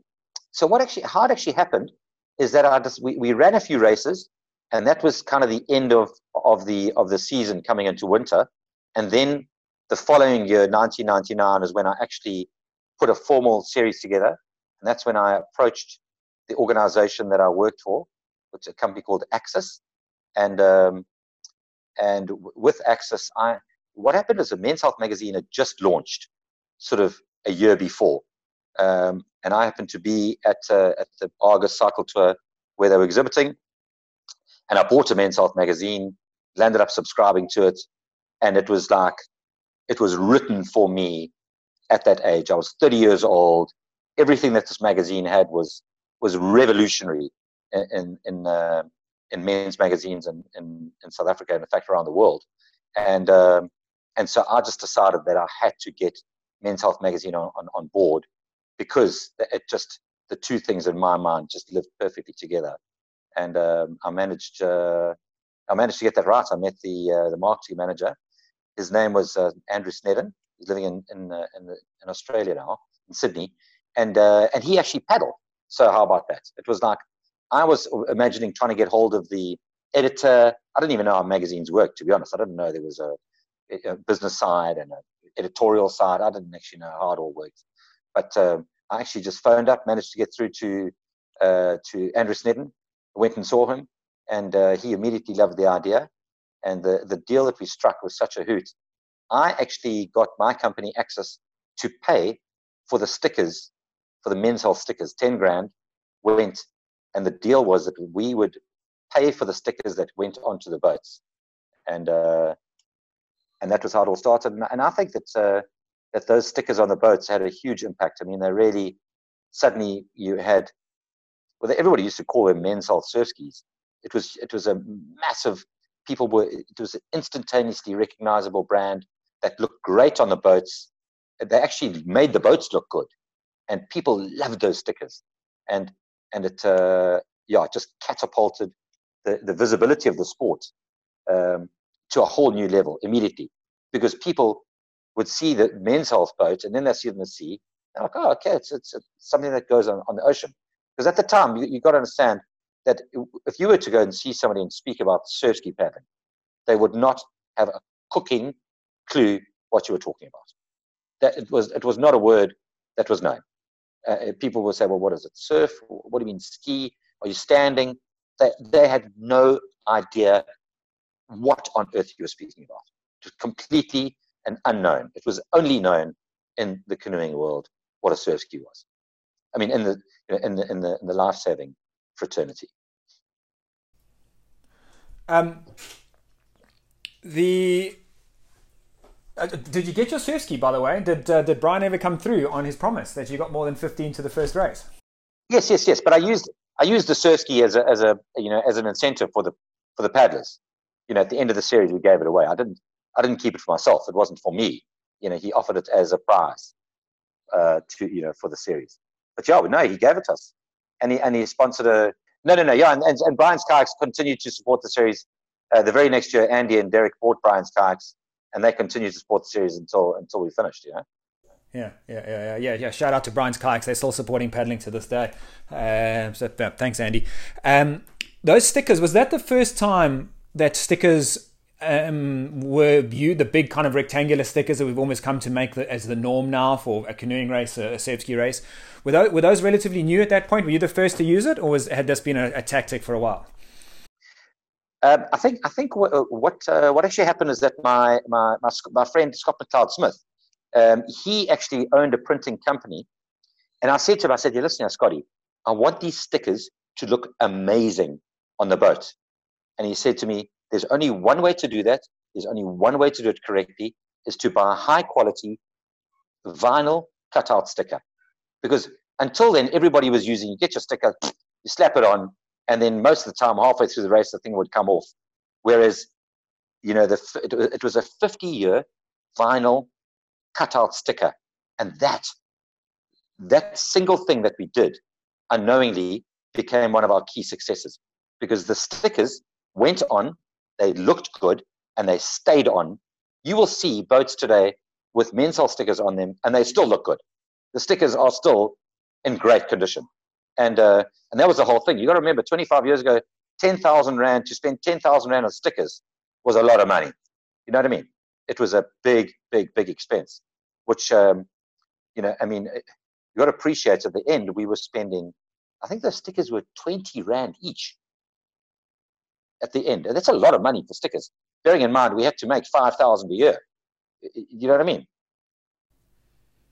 so what actually, how it actually happened is that I just, we, we ran a few races and that was kind of the end of, of the, of the season coming into winter. And then the following year, 1999 is when I actually put a formal series together. And that's when I approached the organization that I worked for, which is a company called Access. And, um, and with Access, I, what happened is a Men's Health magazine had just launched sort of a year before. Um, and I happened to be at, uh, at the Argus Cycle Tour where they were exhibiting. And I bought a Men's Health magazine, landed up subscribing to it. And it was like, it was written for me at that age. I was 30 years old. Everything that this magazine had was was revolutionary in in uh, in men's magazines in, in, in South Africa and in fact around the world. And um, and so I just decided that I had to get Men's Health magazine on, on, on board because it just the two things in my mind just lived perfectly together. And um, I managed uh, I managed to get that right. I met the uh, the marketing manager. His name was uh, Andrew Snedden. He's living in in, uh, in, the, in Australia now, in Sydney, and uh, and he actually paddled. So how about that? It was like I was imagining trying to get hold of the editor. I didn't even know how magazines worked. To be honest, I didn't know there was a, a business side and a editorial side. I didn't actually know how it all worked, but um, I actually just phoned up, managed to get through to uh, to Andrew Snedden, went and saw him, and uh, he immediately loved the idea, and the the deal that we struck was such a hoot. I actually got my company access to pay for the stickers, for the men's health stickers, ten grand went, and the deal was that we would pay for the stickers that went onto the boats, and uh, and that was how it all started. And, and I think that uh, that those stickers on the boats had a huge impact. I mean, they really suddenly you had well, everybody used to call them men's health surf skis. It was it was a massive. People were it was an instantaneously recognizable brand that looked great on the boats. They actually made the boats look good, and people loved those stickers. And and it uh, yeah just catapulted the, the visibility of the sport um, to a whole new level immediately because people would see the men's health boat and then they see it in the sea. They're like, oh, okay, it's, it's, it's something that goes on, on the ocean. Because at the time, you, you've got to understand that if you were to go and see somebody and speak about surf ski paddling, they would not have a cooking clue what you were talking about. That it was, it was not a word that was known. Uh, people would say, well, what is it? Surf? What do you mean ski? Are you standing? They, they had no idea what on earth you were speaking about. It was completely an unknown. It was only known in the canoeing world what a surf ski was. I mean, in the in the in the in the life saving fraternity. Um, the uh, did you get your surf ski by the way? Did uh, did Brian ever come through on his promise that you got more than fifteen to the first race? Yes, yes, yes. But I used I used the surf ski as a as a you know as an incentive for the for the paddlers you know, at the end of the series, we gave it away. I didn't, I didn't keep it for myself. It wasn't for me. You know, he offered it as a prize uh, to, you know, for the series. But yeah, no, he gave it to us, and he and he sponsored a. No, no, no. Yeah, and and, and Brian's Kayaks continued to support the series. Uh, the very next year, Andy and Derek bought Brian's Kayaks, and they continued to support the series until until we finished. You know. Yeah, yeah, yeah, yeah, yeah. Shout out to Brian's Kayaks. They're still supporting paddling to this day. Uh, so thanks, Andy. Um, those stickers was that the first time that stickers um, were viewed, the big kind of rectangular stickers that we've almost come to make the, as the norm now for a canoeing race, a, a ski race. Were those, were those relatively new at that point? Were you the first to use it, or was, had this been a, a tactic for a while? Um, I think I think what what, uh, what actually happened is that my my my, my friend Scott McLeod Smith, um, he actually owned a printing company, and I said to him, I said, "Yeah, listen, Scotty, I want these stickers to look amazing on the boat." And he said to me, There's only one way to do that. There's only one way to do it correctly is to buy a high quality vinyl cutout sticker. because until then, everybody was using, you get your sticker, you slap it on, and then most of the time, halfway through the race, the thing would come off. Whereas, you know, the, it, it was a 50 year vinyl cutout sticker. And that, that single thing that we did unknowingly became one of our key successes because the stickers went on, they looked good, and they stayed on. You will see boats today with men's health stickers on them, and they still look good. The stickers are still in great condition. And, uh, and that was the whole thing. You got to remember, 25 years ago, 10,000 Rand, to spend 10,000 Rand on stickers was a lot of money. You know what I mean? It was a big, big, big expense, which, um, you know, I mean, you got to appreciate at the end, we were spending, I think the stickers were 20 Rand each at the end. And that's a lot of money for stickers. Bearing in mind, we had to make 5,000 a year. You know what I mean?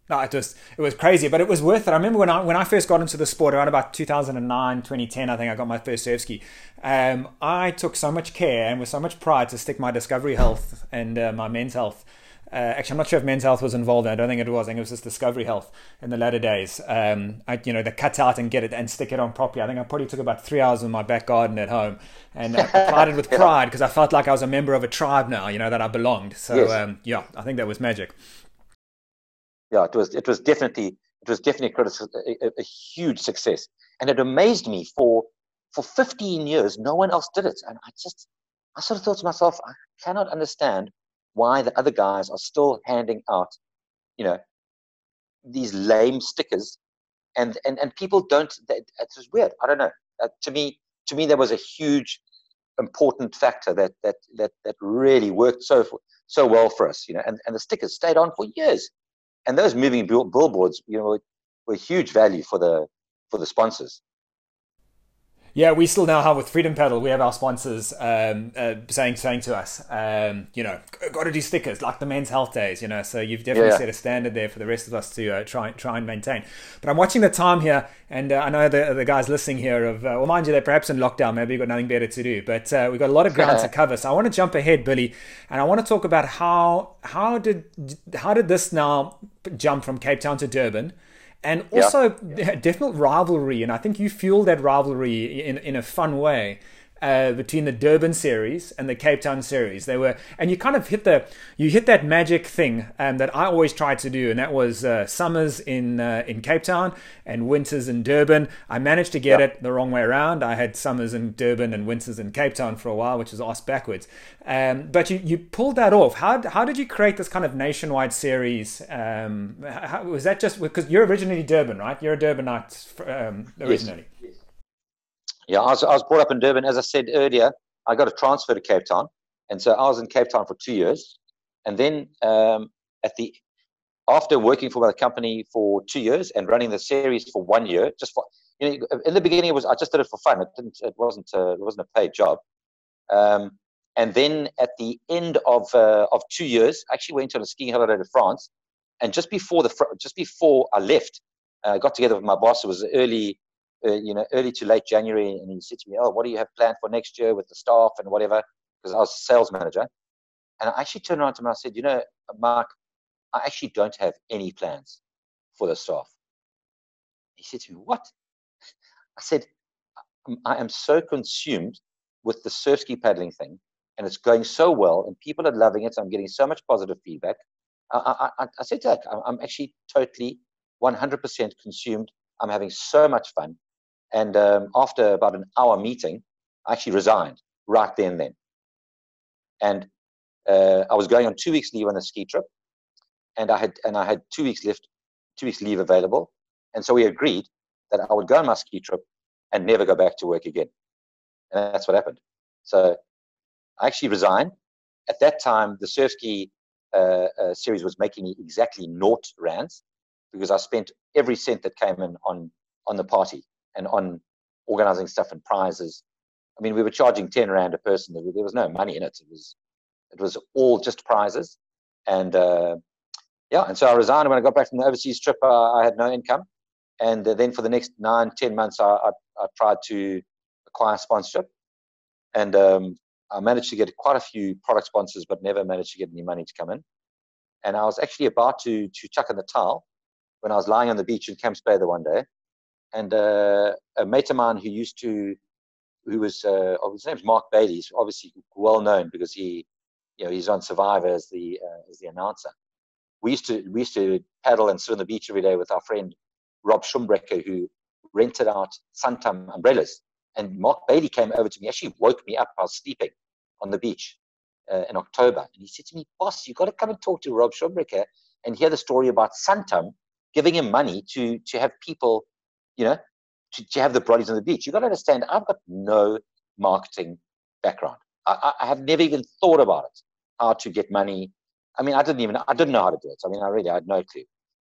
No, it was it was crazy, but it was worth it. I remember when I when I first got into the sport around about 2009, 2010, I think I got my first surf ski. Um, I took so much care and with so much pride to stick my Discovery Health and uh, my Men's Health. Uh, actually, I'm not sure if Men's Health was involved. I don't think it was. I think it was just Discovery Health in the latter days. Um, I, you know, the cut out and get it and stick it on properly. I think I probably took about three hours in my back garden at home and I applied it with pride because I felt like I was a member of a tribe now. You know that I belonged. So yes. um, yeah, I think that was magic yeah, it was it was definitely it was definitely a, a, a, huge success, and it amazed me for for 15 years no one else did it, and I just I sort of thought to myself, I cannot understand why the other guys are still handing out, you know, these lame stickers, and and and people don't. It's just weird. I don't know. Uh, to me, to me, there was a huge important factor that that that that really worked so so well for us, you know, and, and the stickers stayed on for years and those moving billboards, you know, were, were huge value for the for the sponsors. Yeah, we still now have with Freedom Paddle, we have our sponsors um, uh, saying saying to us, um, you know, got to do stickers like the Men's Health Days, you know. So you've definitely yeah. set a standard there for the rest of us to uh, try try and maintain. But I'm watching the time here, and uh, I know the the guys listening here of uh, well, mind you, they're perhaps in lockdown, maybe you've got nothing better to do. But uh, we've got a lot of ground to cover, so I want to jump ahead, Billy, and I want to talk about how how did how did this now jump from Cape Town to Durban? And also yeah. definite rivalry. And I think you fuel that rivalry in in a fun way uh, between the Durban series and the Cape Town series. They were, and you kind of hit the, you hit that magic thing um, that I always tried to do, and that was uh, summers in uh, in Cape Town and winters in Durban. I managed to get yep. it the wrong way around. I had summers in Durban and winters in Cape Town for a while, which is ass backwards. Um, but you you pulled that off. How how did you create this kind of nationwide series? Um, how, was that just because you're originally Durban, right? You're a Durbanite um, originally. Yes. Yeah, I was, I was brought up in Durban. As I said earlier, I got a transfer to Cape Town. And so I was in Cape Town for two years. And then um, at the after working for the company for two years and running the series for one year, just for you know, in the beginning it was I just did it for fun. It didn't. It wasn't. A, it wasn't a paid job. Um, and then at the end of uh, of two years, I actually went on a skiing holiday to France. And just before the just before I left, I uh, got together with my boss. It was early uh, you know, early to late January, and he said to me, "Oh, what do you have planned for next year with the staff and whatever?" Because I was sales manager, and I actually turned around to him and I said, "You know, Mark, I actually don't have any plans for the staff." He said to me, "What?" I said, "I am so consumed with the surf ski paddling thing, and it's going so well, and people are loving it. So I'm getting so much positive feedback." I, I, I said I'm actually totally 100% consumed. I'm having so much fun. And um, after about an hour meeting, I actually resigned right then and then. And uh, I was going on two weeks leave on a ski trip, and I had and I had two weeks left, two weeks leave available. And so we agreed that I would go on my ski trip and never go back to work again. And that's what happened. So I actually resigned. At that time, the surf ski uh, uh, series was making me exactly naught rands because I spent every cent that came in on on the party and on organizing stuff and prizes. I mean, we were charging 10 Rand a person. There was no money in it. It was, it was all just prizes. And uh, yeah, and so I resigned. When I got back from the overseas trip, uh, I had no income. And uh, then for the next nine, 10 months, I, I, I tried to acquire sponsorship. And um, I managed to get quite a few product sponsors, but never managed to get any money to come in. And I was actually about to, to chuck in the towel when I was lying on the beach in Camps Bay the one day, and uh, a mate of mine who used to, who was, uh, oh, his name's Mark Bailey, he's obviously well known because he, you know, he's on Survivor as the uh, as the announcer. We used to we used to paddle and sit on the beach every day with our friend Rob Schumbrecker, who rented out Santam umbrellas. And Mark Bailey came over to me, actually woke me up. Was sleeping on the beach uh, in October. And he said to me, Boss, you've got to come and talk to Rob Schumbrecker and hear the story about Santam giving him money to, to have people, you know, to, to have the bodies on the beach. You've got to understand, I've got no marketing background. I, I have never even thought about it, how to get money. I mean, I didn't even, I didn't know how to do it. I mean, I really I had no clue.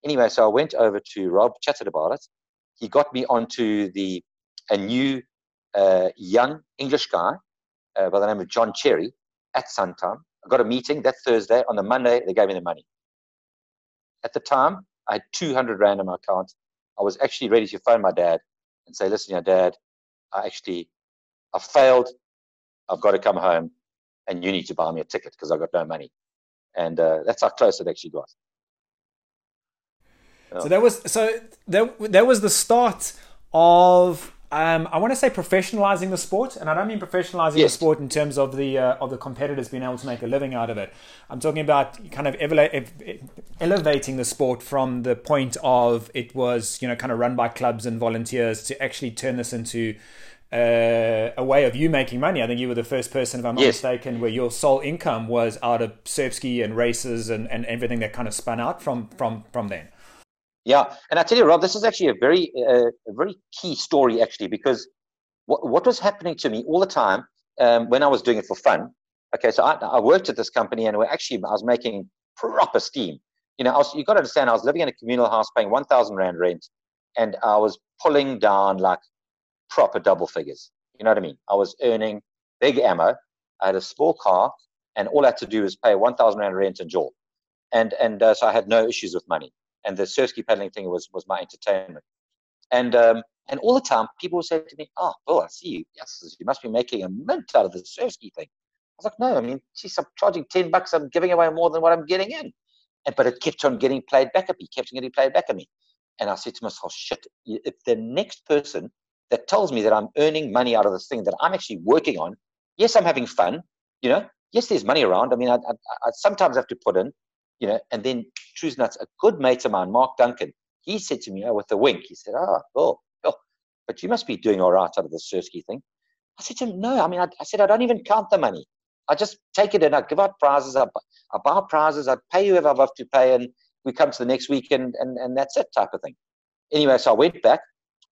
Anyway, so I went over to Rob, chatted about it. He got me onto the a new uh, young English guy uh, by the name of John Cherry at Santam. I got a meeting that Thursday. On the Monday, they gave me the money. At the time, I had 200 rand in my account. I was actually ready to phone my dad and say, listen, your dad, I actually, I failed. I've got to come home and you need to buy me a ticket because I've got no money. And uh, that's how close it actually got. So that was so that that was the start of um, I want to say professionalizing the sport, and I don't mean professionalizing yes. the sport in terms of the uh, of the competitors being able to make a living out of it. I'm talking about kind of elevating the sport from the point of it was you know kind of run by clubs and volunteers to actually turn this into uh, a way of you making money. I think you were the first person, if I'm not yes. mistaken, where your sole income was out of surf ski and races and, and everything that kind of spun out from from from then. Yeah, and I tell you, Rob, this is actually a very, uh, a very key story, actually, because what what was happening to me all the time um, when I was doing it for fun. Okay, so I, I worked at this company, and we're actually I was making proper steam. You know, was, you got to understand, I was living in a communal house, paying one thousand rand rent, and I was pulling down like proper double figures. You know what I mean? I was earning big ammo. I had a small car, and all I had to do was pay one thousand rand rent and jaw, and and uh, so I had no issues with money and the surfski paddling thing was was my entertainment. And um, and all the time, people would say to me, "Oh, Bill, I see you. Yes, you must be making a mint out of the surfski thing." I was like, "No, I mean, geez, I'm charging ten bucks. I'm giving away more than what I'm getting in." And, but it kept on getting played back at me. Kept on getting played back at me. And I said to myself, "Shit! If the next person that tells me that I'm earning money out of this thing that I'm actually working on, yes, I'm having fun. You know, yes, there's money around. I mean, I, I, I sometimes have to put in, you know, and then truth nuts, a good mate of mine, Mark Duncan, he said to me oh, with a wink, he said, "Ah, oh, oh, but you must be doing all right out of the surfski thing." I said to him, "No, I mean, I, I, said I don't even count the money. I just take it and I give out prizes. I, I buy prizes. I pay whoever I've to pay, and we come to the next week, and, and and that's it, type of thing." Anyway, so I went back.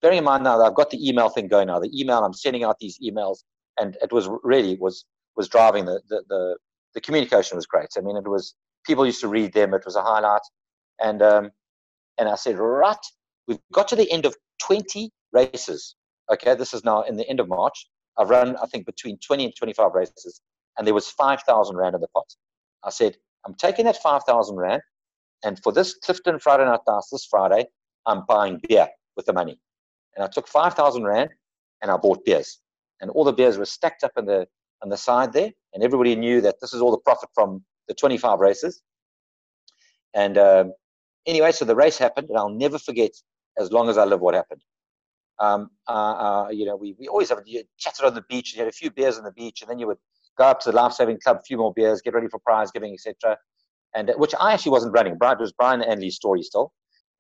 Bearing in mind now that I've got the email thing going now, the email I'm sending out these emails, and it was really was was driving the the the, the communication was great. I mean, it was people used to read them. It was a highlight. And, um, and I said, right, we've got to the end of 20 races. Okay, this is now in the end of March. I've run, I think, between 20 and 25 races, and there was 5,000 Rand in the pot. I said, I'm taking that 5,000 Rand, and for this Clifton Friday Night Dance this Friday, I'm buying beer with the money. And I took 5,000 Rand and I bought beers. And all the beers were stacked up in the, on the side there, and everybody knew that this is all the profit from the 25 races. And um, anyway, so the race happened, and I'll never forget as long as I live what happened. Um, uh, uh, you know, we, we always have you chatted on the beach, and you had a few beers on the beach, and then you would go up to the life saving club, a few more beers, get ready for prize giving, etc. And uh, which I actually wasn't running. Brian, was Brian and Lee's story still.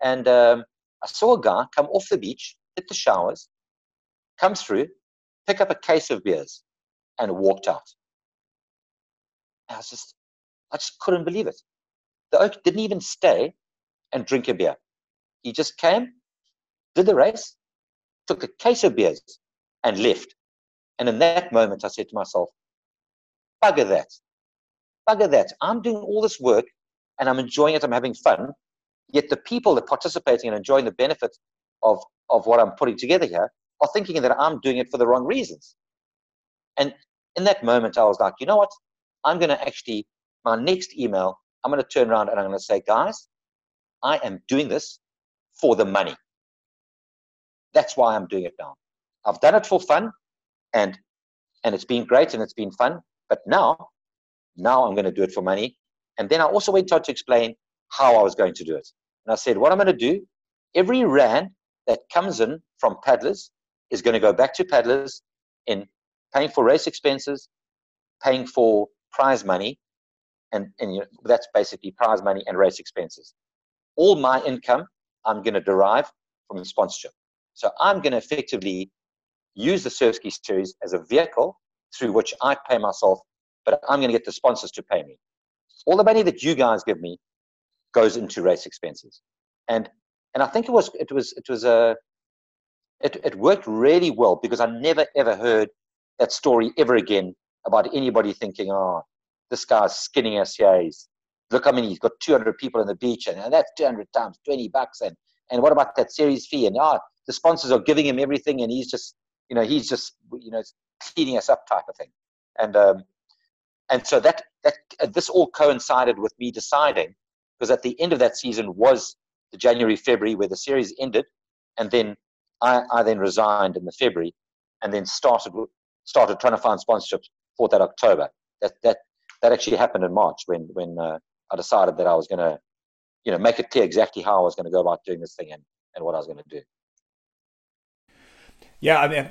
And um, I saw a guy come off the beach, hit the showers, come through, pick up a case of beers, and walked out. I was just, I just couldn't believe it. The oak didn't even stay and drink a beer. He just came, did the race, took a case of beers, and left. And in that moment, I said to myself, bugger that. Bugger that. I'm doing all this work and I'm enjoying it, I'm having fun. Yet the people that are participating and enjoying the benefits of, of what I'm putting together here are thinking that I'm doing it for the wrong reasons. And in that moment, I was like, you know what? I'm going to actually my next email, I'm going to turn around and I'm going to say, guys, I am doing this for the money. That's why I'm doing it now. I've done it for fun and and it's been great and it's been fun. But now, now I'm going to do it for money. And then I also went on to explain how I was going to do it. And I said, what I'm going to do, every rand that comes in from paddlers is going to go back to paddlers in paying for race expenses, paying for prize money, and, and you know, that's basically prize money and race expenses. All my income I'm going to derive from the sponsorship. So I'm going to effectively use the Surfski series as a vehicle through which I pay myself, but I'm going to get the sponsors to pay me. All the money that you guys give me goes into race expenses, and and I think it was it was it was a it, it worked really well because I never ever heard that story ever again about anybody thinking, oh, this guy's here. He's, look, I mean, he's got 200 people on the beach, and, and that's 200 times 20 bucks. And and what about that series fee? And ah, oh, the sponsors are giving him everything, and he's just, you know, he's just, you know, cleaning us up type of thing. And um, and so that that uh, this all coincided with me deciding because at the end of that season was the January February where the series ended, and then I, I then resigned in the February, and then started started trying to find sponsorships for that October. That that that actually happened in March when when uh, I decided that I was going to, you know, make it clear exactly how I was going to go about doing this thing and, and what I was going to do. Yeah, I mean,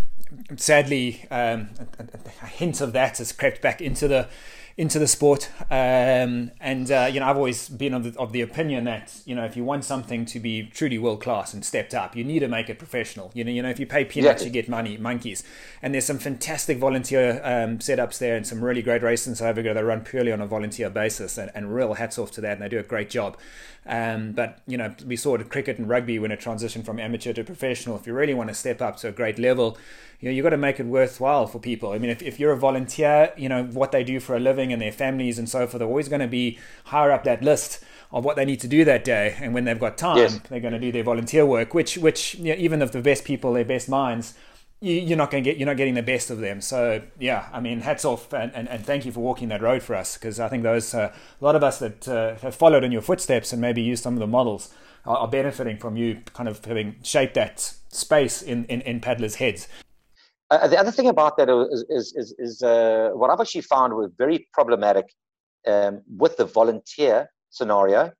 sadly, um, a, a, hint of that has crept back into the into the sport. Um, and uh, you know, I've always been of the, of the opinion that you know, if you want something to be truly world class and stepped up, you need to make it professional. You know, you know, if you pay peanuts, yeah. you get money, monkeys. And there's some fantastic volunteer um, setups there, and some really great races in South Africa that run purely on a volunteer basis. And, and real hats off to that, and they do a great job. Um, but you know, we saw it in cricket and rugby when it transitioned from amateur to professional. If you really want to step up to a great level, you know, you got to make it worthwhile for people. I mean, if, if you're a volunteer, you know what they do for a living and their families and so forth they're always going to be higher up that list of what they need to do that day. And when they've got time, yes. they're going to do their volunteer work, which which you know, even of the best people, their best minds you, are not going to get you're not getting the best of them. So yeah, I mean, hats off and, and, and thank you for walking that road for us because I think those uh, a lot of us that uh, have followed in your footsteps and maybe used some of the models are, are, benefiting from you kind of having shaped that space in in, in paddlers' heads. Uh, the other thing about that is is is, is uh, what I've actually found was very problematic um, with the volunteer scenario,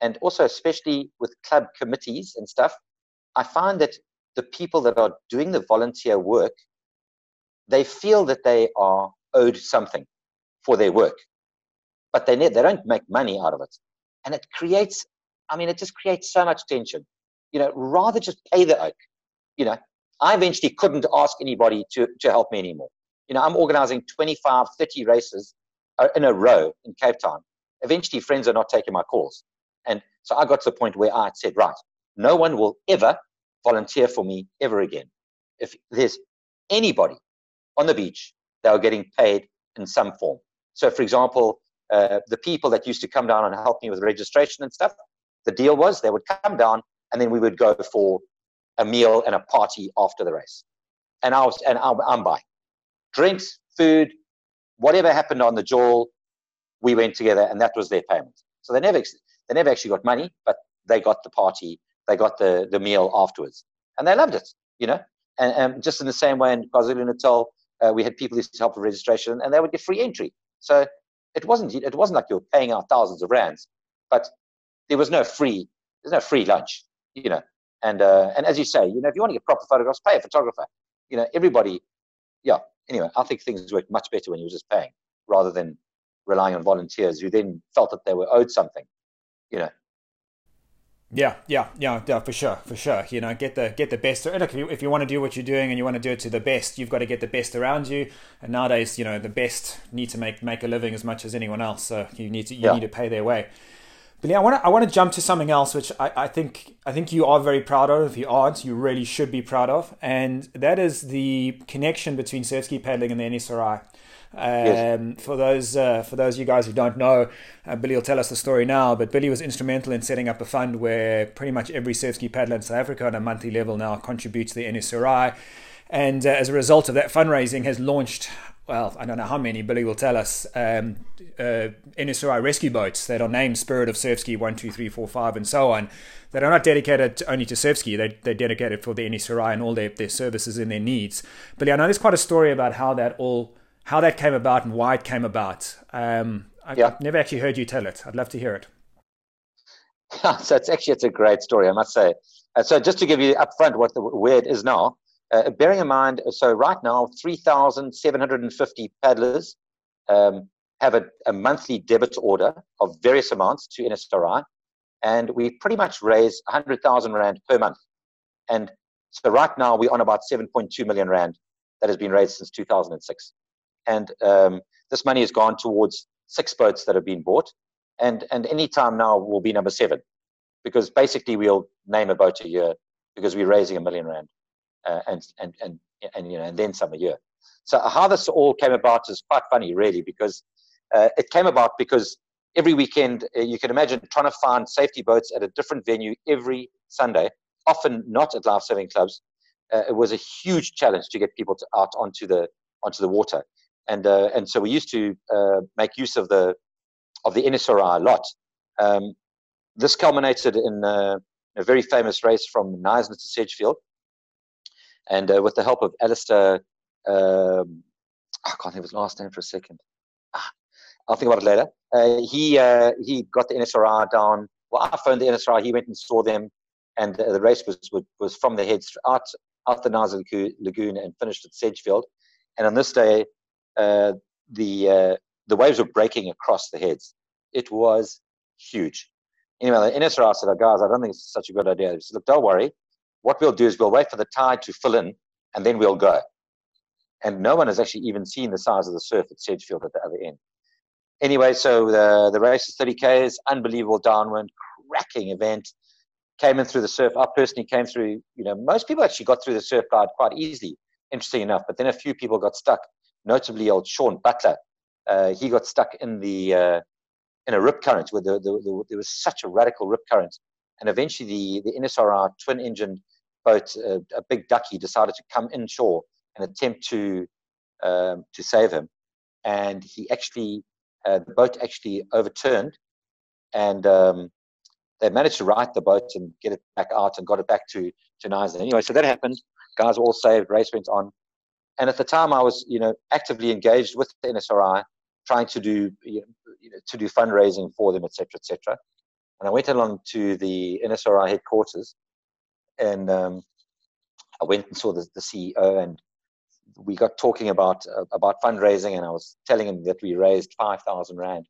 and also especially with club committees and stuff. I find that the people that are doing the volunteer work, they feel that they are owed something for their work, but they, they don't make money out of it. And it creates, I mean, it just creates so much tension. You know, rather just pay the oak. You know, I eventually couldn't ask anybody to, to help me anymore. You know, I'm organizing 25, 30 races uh, in a row in Cape Town. Eventually, friends are not taking my calls. And so I got to the point where I said, right, no one will ever volunteer for me ever again. If there's anybody on the beach, they are getting paid in some form. So, for example, uh, the people that used to come down and help me with registration and stuff, the deal was they would come down and then we would go for a meal and a party after the race. And I was, and I'm, I'm buying drinks, food, whatever happened on the jaw, we went together and that was their payment. So they never, they never actually got money, but they got the party they got the, the meal afterwards. And they loved it, you know. And, and just in the same way in KwaZulu Natal, uh, we had people who used to help with registration and they would get free entry. So it wasn't it wasn't like you were paying out thousands of rands, but there was no free there's no free lunch, you know. And uh, and as you say, you know, if you want to get proper photographs, pay a photographer. You know, everybody. Yeah. Anyway, I think things work much better when you were just paying rather than relying on volunteers who then felt that they were owed something. You know, yeah, yeah, yeah, yeah, for sure, for sure. You know, get the get the best. Look, if you, if you want to do what you're doing and you want to do it to the best, you've got to get the best around you. And nowadays, you know, the best need to make make a living as much as anyone else. So you need to you yeah. need to pay their way. But yeah, I want to I want to jump to something else, which I, I think I think you are very proud of. If you aren't, you really should be proud of, and that is the connection between surf ski paddling and the NSRI. Um, yes. For those uh, for those of you guys who don't know, uh, Billy will tell us the story now. But Billy was instrumental in setting up a fund where pretty much every surf ski paddler in South Africa on a monthly level now contributes to the NSRI. And uh, as a result of that fundraising, has launched well, I don't know how many, Billy will tell us, um, uh, NSRI rescue boats that are named Spirit of Surfski 1, 2, 3, 4, 5, and so on, that are not dedicated only to Surfski, they, they're dedicated for the NSRI and all their, their services and their needs. Billy, I know there's quite a story about how that all how that came about and why it came about. Um, I, yeah. I've never actually heard you tell it. I'd love to hear it. so it's actually it's a great story, I must say. Uh, so just to give you upfront what the where it is now, uh, bearing in mind, so right now, 3,750 paddlers um, have a, a, monthly debit order of various amounts to NSRI, and we pretty much raise 100,000 Rand per month. And so right now, we're on about 7.2 million Rand that has been raised since 2006. And um, this money has gone towards six boats that have been bought. And, and any time now will be number seven, because basically we'll name a boat a year because we're raising a million Rand and, and, and, and, you know, and then some a year. So how this all came about is quite funny, really, because uh, it came about because every weekend uh, you can imagine trying to find safety boats at a different venue every Sunday, often not at life saving clubs. Uh, it was a huge challenge to get people to, out onto the onto the water, and uh, and so we used to uh, make use of the of the NSRI a lot. Um, this culminated in a very famous race from Knysna to Sedgefield, and uh, with the help of Alistair, um, I can't think of his last name for a second. Ah, I'll think about it later. Uh, he uh, he got the NSRI down. Well, I phoned the NSRI. He went and saw them, and uh, the race was, was, from the heads out out the Knysna Lagoon and finished at Sedgefield. And on this day, uh, the uh, the waves were breaking across the heads. It was huge. Anyway, the NSRI said, "Guys, I don't think it's such a good idea." He said, "Look, don't worry what we'll do is we'll wait for the tide to fill in and then we'll go. And no one has actually even seen the size of the surf at Sedgefield at the other end. Anyway, so the, the race is 30 Ks, unbelievable downwind, cracking event. Came in through the surf. I personally came through, you know, most people actually got through the surf guide quite easily, interesting enough. But then a few people got stuck, notably old Sean Butler. Uh, he got stuck in the uh, in a rip current where the, the, the, there was such a radical rip current. And eventually the, the NSRI twin engine boat, uh, a big ducky, decided to come inshore and attempt to um, to save him. And he actually, uh, the boat actually overturned, and um, they managed to right the boat and get it back out and got it back to to Knysna. Anyway, so that happened. Guys were all saved. Race went on. And at the time, I was, you know, actively engaged with the NSRI, trying to do, you know, to do fundraising for them, etc., etc. And I went along to the NSRI headquarters and um, I went and saw the, the, CEO and we got talking about uh, about fundraising and I was telling him that we raised 5,000 Rand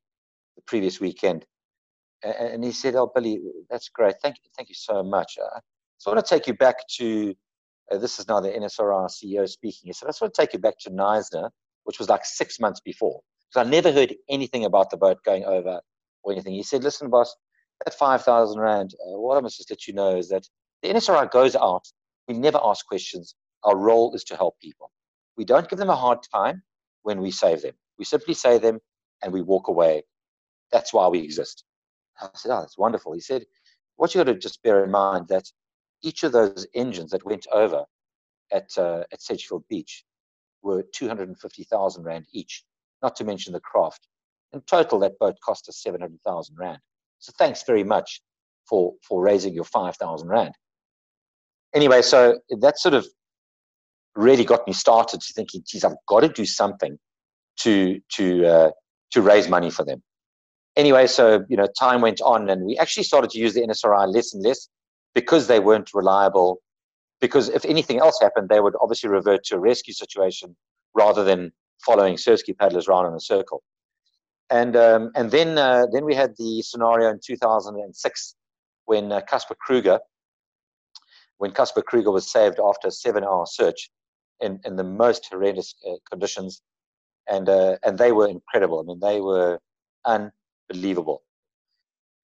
the previous weekend. And, and, he said, oh, Billy, that's great. Thank you, thank you so much. Uh, so I want to take you back to, uh, this is now the NSRI CEO speaking. He said, I just want to take you back to Knysna, which was like six months before. Because I never heard anything about the boat going over or anything. He said, listen, boss, at 5,000 Rand, uh, what I must just let you know is that the NSRI goes out. We never ask questions. Our role is to help people. We don't give them a hard time when we save them. We simply save them and we walk away. That's why we exist. I said, Oh, that's wonderful. He said, What you got to just bear in mind that each of those engines that went over at, uh, at Sedgefield Beach were 250,000 Rand each, not to mention the craft. In total, that boat cost us 700,000 Rand. So thanks very much for for raising your five thousand rand. Anyway, so that sort of really got me started to thinking, geez, I've got to do something to to uh, to raise money for them. Anyway, so you know, time went on, and we actually started to use the NSRI less and less because they weren't reliable. Because if anything else happened, they would obviously revert to a rescue situation rather than following surfski paddlers around in a circle and um, and then uh, then we had the scenario in 2006 when uh, Casper Kruger when Casper Kruger was saved after a seven-hour search in, in the most horrendous uh, conditions, and uh, and they were incredible. I mean, they were unbelievable.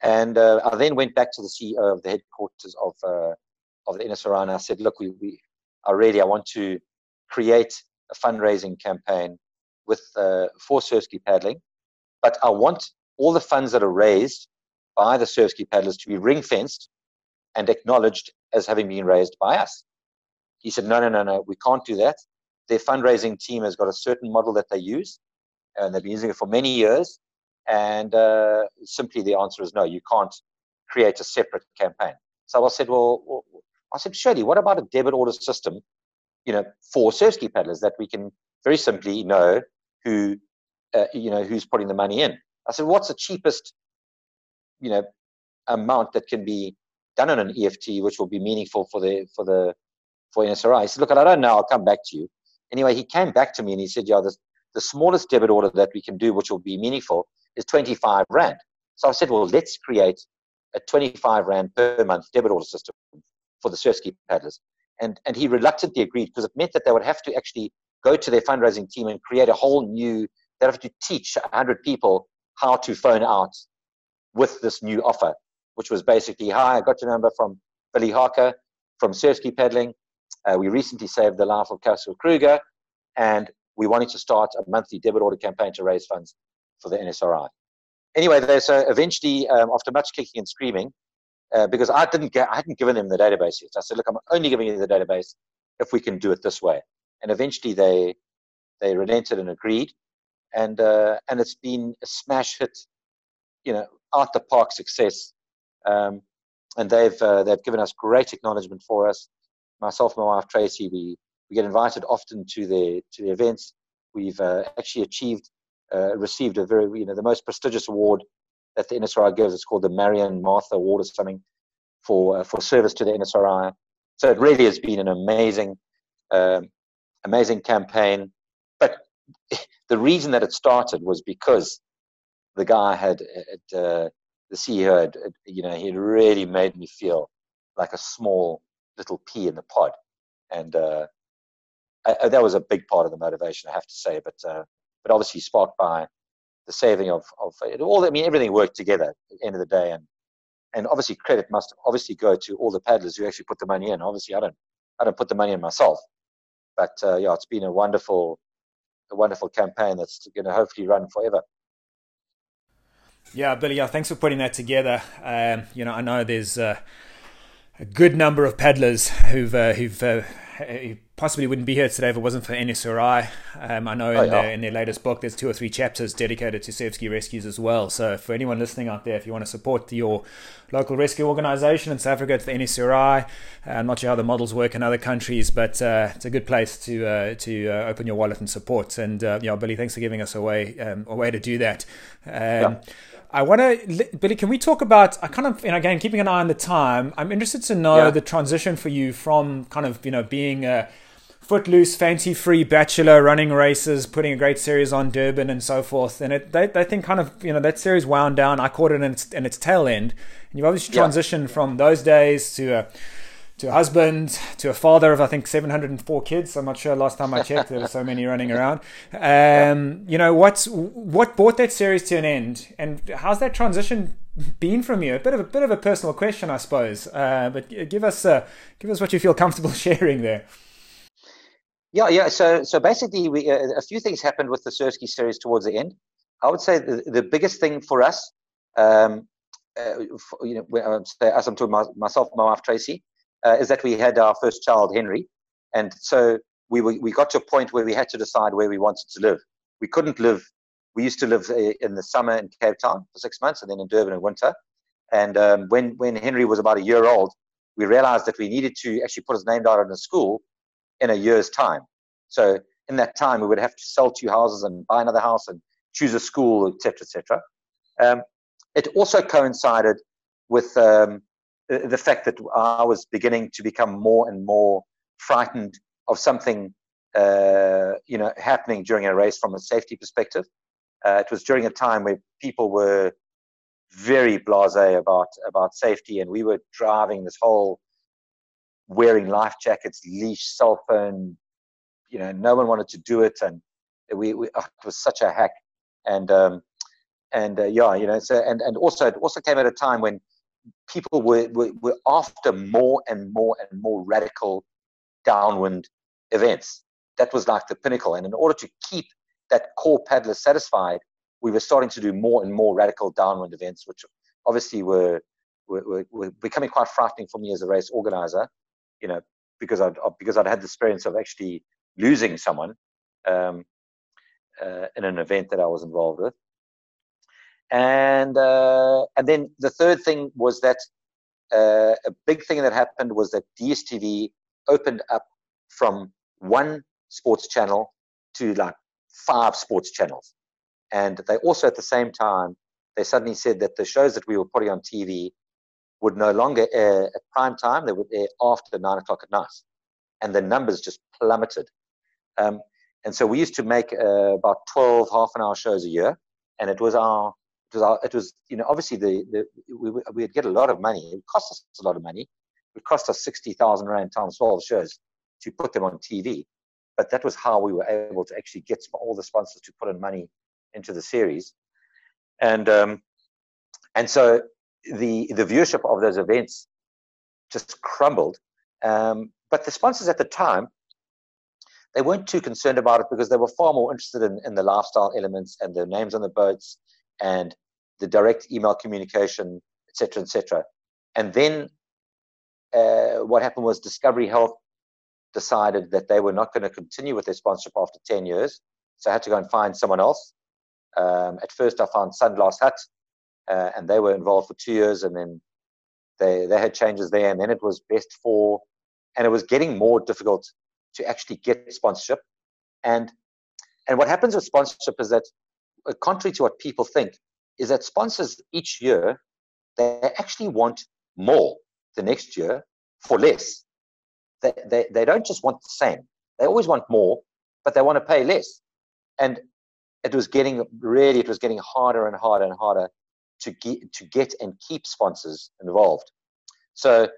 And uh, I then went back to the CEO of the headquarters of uh, of the NSRI and I said, look, we, we are ready. I want to create a fundraising campaign with uh, for surfski paddling but I want all the funds that are raised by the surfski paddlers to be ring fenced and acknowledged as having been raised by us. He said, no, no, no, no, we can't do that. Their fundraising team has got a certain model that they use, and they've been using it for many years. And uh, simply the answer is no, you can't create a separate campaign. So I said, well, I said, surely, what about a debit order system, you know, for surfski paddlers that we can very simply know who uh, you know, who's putting the money in. I said, what's the cheapest, you know, amount that can be done on an EFT, which will be meaningful for the for the for NSRI. He said, look, I don't know. I'll come back to you. Anyway, he came back to me and he said, yeah, the, the smallest debit order that we can do, which will be meaningful, is 25 rand. So I said, well, let's create a 25 rand per month debit order system for the surfski paddlers. And, and he reluctantly agreed because it meant that they would have to actually go to their fundraising team and create a whole new, they'd have to teach 100 people how to phone out with this new offer, which was basically, hi, I got your number from Billy Harker from Surfski Paddling. Uh, we recently saved the life of Castle Kruger, and we wanted to start a monthly debit order campaign to raise funds for the NSRI. Anyway, so eventually, um, after much kicking and screaming, uh, because I didn't get, I hadn't given them the database yet. I said, look, I'm only giving you the database if we can do it this way. And eventually, they they relented and agreed, and uh, and it's been a smash hit, you know, out the park success. Um, and they've uh, they've given us great acknowledgement for us. Myself and my wife Tracy, we we get invited often to the to the events. We've uh, actually achieved uh, received a very you know the most prestigious award that the NSRI gives. It's called the Marion Martha Award or something for uh, for service to the NSRI. So it really has been an amazing um, amazing campaign. But the reason that it started was because the guy had, had uh, the CEO had, you know, he really made me feel like a small little pea in the pod, and uh, I, that was a big part of the motivation, I have to say. But uh, but obviously sparked by the saving of of all. I mean, everything worked together at the end of the day, and and obviously credit must obviously go to all the paddlers who actually put the money in. Obviously, I don't I don't put the money in myself, but uh, yeah, it's been a wonderful a wonderful campaign that's going to hopefully run forever. Yeah, Billy. Yeah, thanks for putting that together. Um, you know, I know there's uh, a good number of paddlers who've uh, who've uh, who possibly wouldn't be here today if it wasn't for NSRI. Um, I know oh, in, yeah. their, in their latest book, there's two or three chapters dedicated to surf rescues as well. So for anyone listening out there, if you want to support your local rescue organisation in South Africa, it's the NSRI. Uh, I'm not sure how the models work in other countries, but uh, it's a good place to uh, to uh, open your wallet and support. And uh, yeah, Billy, thanks for giving us a way um, a way to do that. Um, yeah. I want to, Billy, can we talk about, I kind of, and again, keeping an eye on the time, I'm interested to know yeah. the transition for you from kind of, you know, being a footloose, fancy free bachelor running races, putting a great series on Durban and so forth. And it, they, they think kind of, you know, that series wound down. I caught it in its, in its tail end. And you've obviously transitioned yeah. from those days to a, to a husband, to a father of I think 704 kids. I'm not sure. Last time I checked, there were so many running around. Um, you know, what's what brought that series to an end, and how's that transition been from you? A bit of a bit of a personal question, I suppose. Uh, but give us uh, give us what you feel comfortable sharing there. Yeah, yeah. So so basically, we uh, a few things happened with the Surfski series towards the end. I would say the, the biggest thing for us. Um, uh, for, you know, as I'm talking my, myself, my wife Tracy, uh, is that we had our first child, Henry, and so we we got to a point where we had to decide where we wanted to live. We couldn't live. We used to live uh, in the summer in Cape Town for six months, and then in Durban in winter. And um, when when Henry was about a year old, we realized that we needed to actually put his name down in a school in a year's time. So in that time, we would have to sell two houses and buy another house and choose a school, etc., etc. Um, it also coincided with um, the fact that I was beginning to become more and more frightened of something, uh, you know, happening during a race from a safety perspective. Uh, it was during a time where people were very blasé about about safety, and we were driving this whole wearing life jackets, leash, cell phone. You know, no one wanted to do it, and we, we oh, it was such a hack. And um, and uh, yeah, you know, so and and also it also came at a time when people were, were, were after more and more and more radical downwind events. That was like the pinnacle. And in order to keep that core paddler satisfied, we were starting to do more and more radical downwind events, which obviously were, were, were becoming quite frightening for me as a race organizer, you know, because I'd, because I'd had the experience of actually losing someone um, uh, in an event that I was involved with and uh, and then the third thing was that uh, a big thing that happened was that DSTV opened up from one sports channel to like five sports channels, and they also at the same time they suddenly said that the shows that we were putting on TV would no longer air at prime time; they would air after nine o'clock at night, and the numbers just plummeted. Um, and so we used to make uh, about 12 half an hour shows a year, and it was our it was it was you know obviously the, the we we'd get a lot of money. It cost us a lot of money. It cost us sixty thousand rand times 12 shows to put them on TV, but that was how we were able to actually get all the sponsors to put in money into the series, and um, and so the the viewership of those events just crumbled. Um, but the sponsors at the time they weren't too concerned about it because they were far more interested in, in the lifestyle elements and the names on the boats and the direct email communication, etc., etc. And then uh, what happened was Discovery Health decided that they were not going to continue with their sponsorship after 10 years. So I had to go and find someone else. Um, at first, I found Sunglass Hut, uh, and they were involved for two years, and then they, they had changes there, and then it was Best For, and it was getting more difficult to actually get sponsorship. And and what happens with sponsorship is that, contrary to what people think, is that sponsors each year they actually want more the next year for less. They, they, they don't just want the same. They always want more, but they want to pay less. And it was getting really, it was getting harder and harder and harder to get, to get and keep sponsors involved. So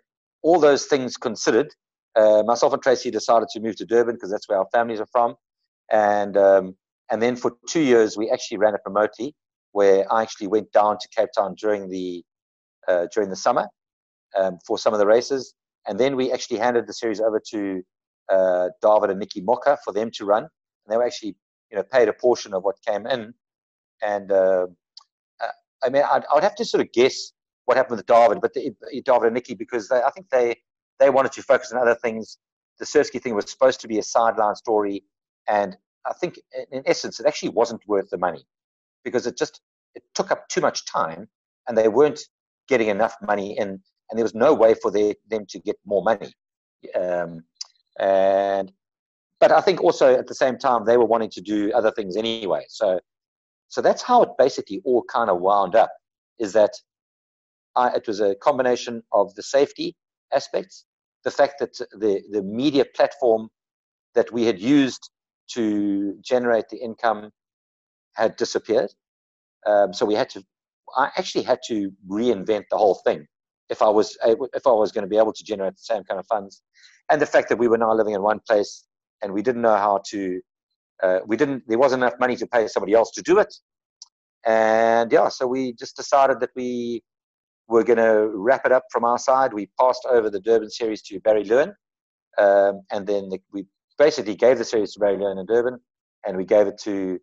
all those things considered, uh, myself and Tracy decided to move to Durban because that's where our families are from. And, um, and then for two years, we actually ran it remotely, where I actually went down to Cape Town during the, uh, during the summer um, for some of the races. And then we actually handed the series over to uh, David and Nikki Mocker for them to run. And they were actually, you know, paid a portion of what came in. And uh, I mean, I'd, I'd, have to sort of guess what happened with David, but the, David and Nikki, because they, I think they they wanted to focus on other things. The Surfski thing was supposed to be a sideline story, and I think in essence it actually wasn't worth the money because it just it took up too much time, and they weren't getting enough money in, and there was no way for their, them to get more money. Um, and but I think also at the same time they were wanting to do other things anyway. So so that's how it basically all kind of wound up. Is that I, it was a combination of the safety aspects the fact that the, the media platform that we had used to generate the income had disappeared. Um, so we had to, I actually had to reinvent the whole thing if I was if I was going to be able to generate the same kind of funds, and the fact that we were now living in one place and we didn't know how to, uh, we didn't there wasn't enough money to pay somebody else to do it, and yeah, so we just decided that we we're going to wrap it up from our side. We passed over the Durban series to Barry Lewin, um, and then the, we basically gave the series to Barry Lewin in Durban, and we gave it to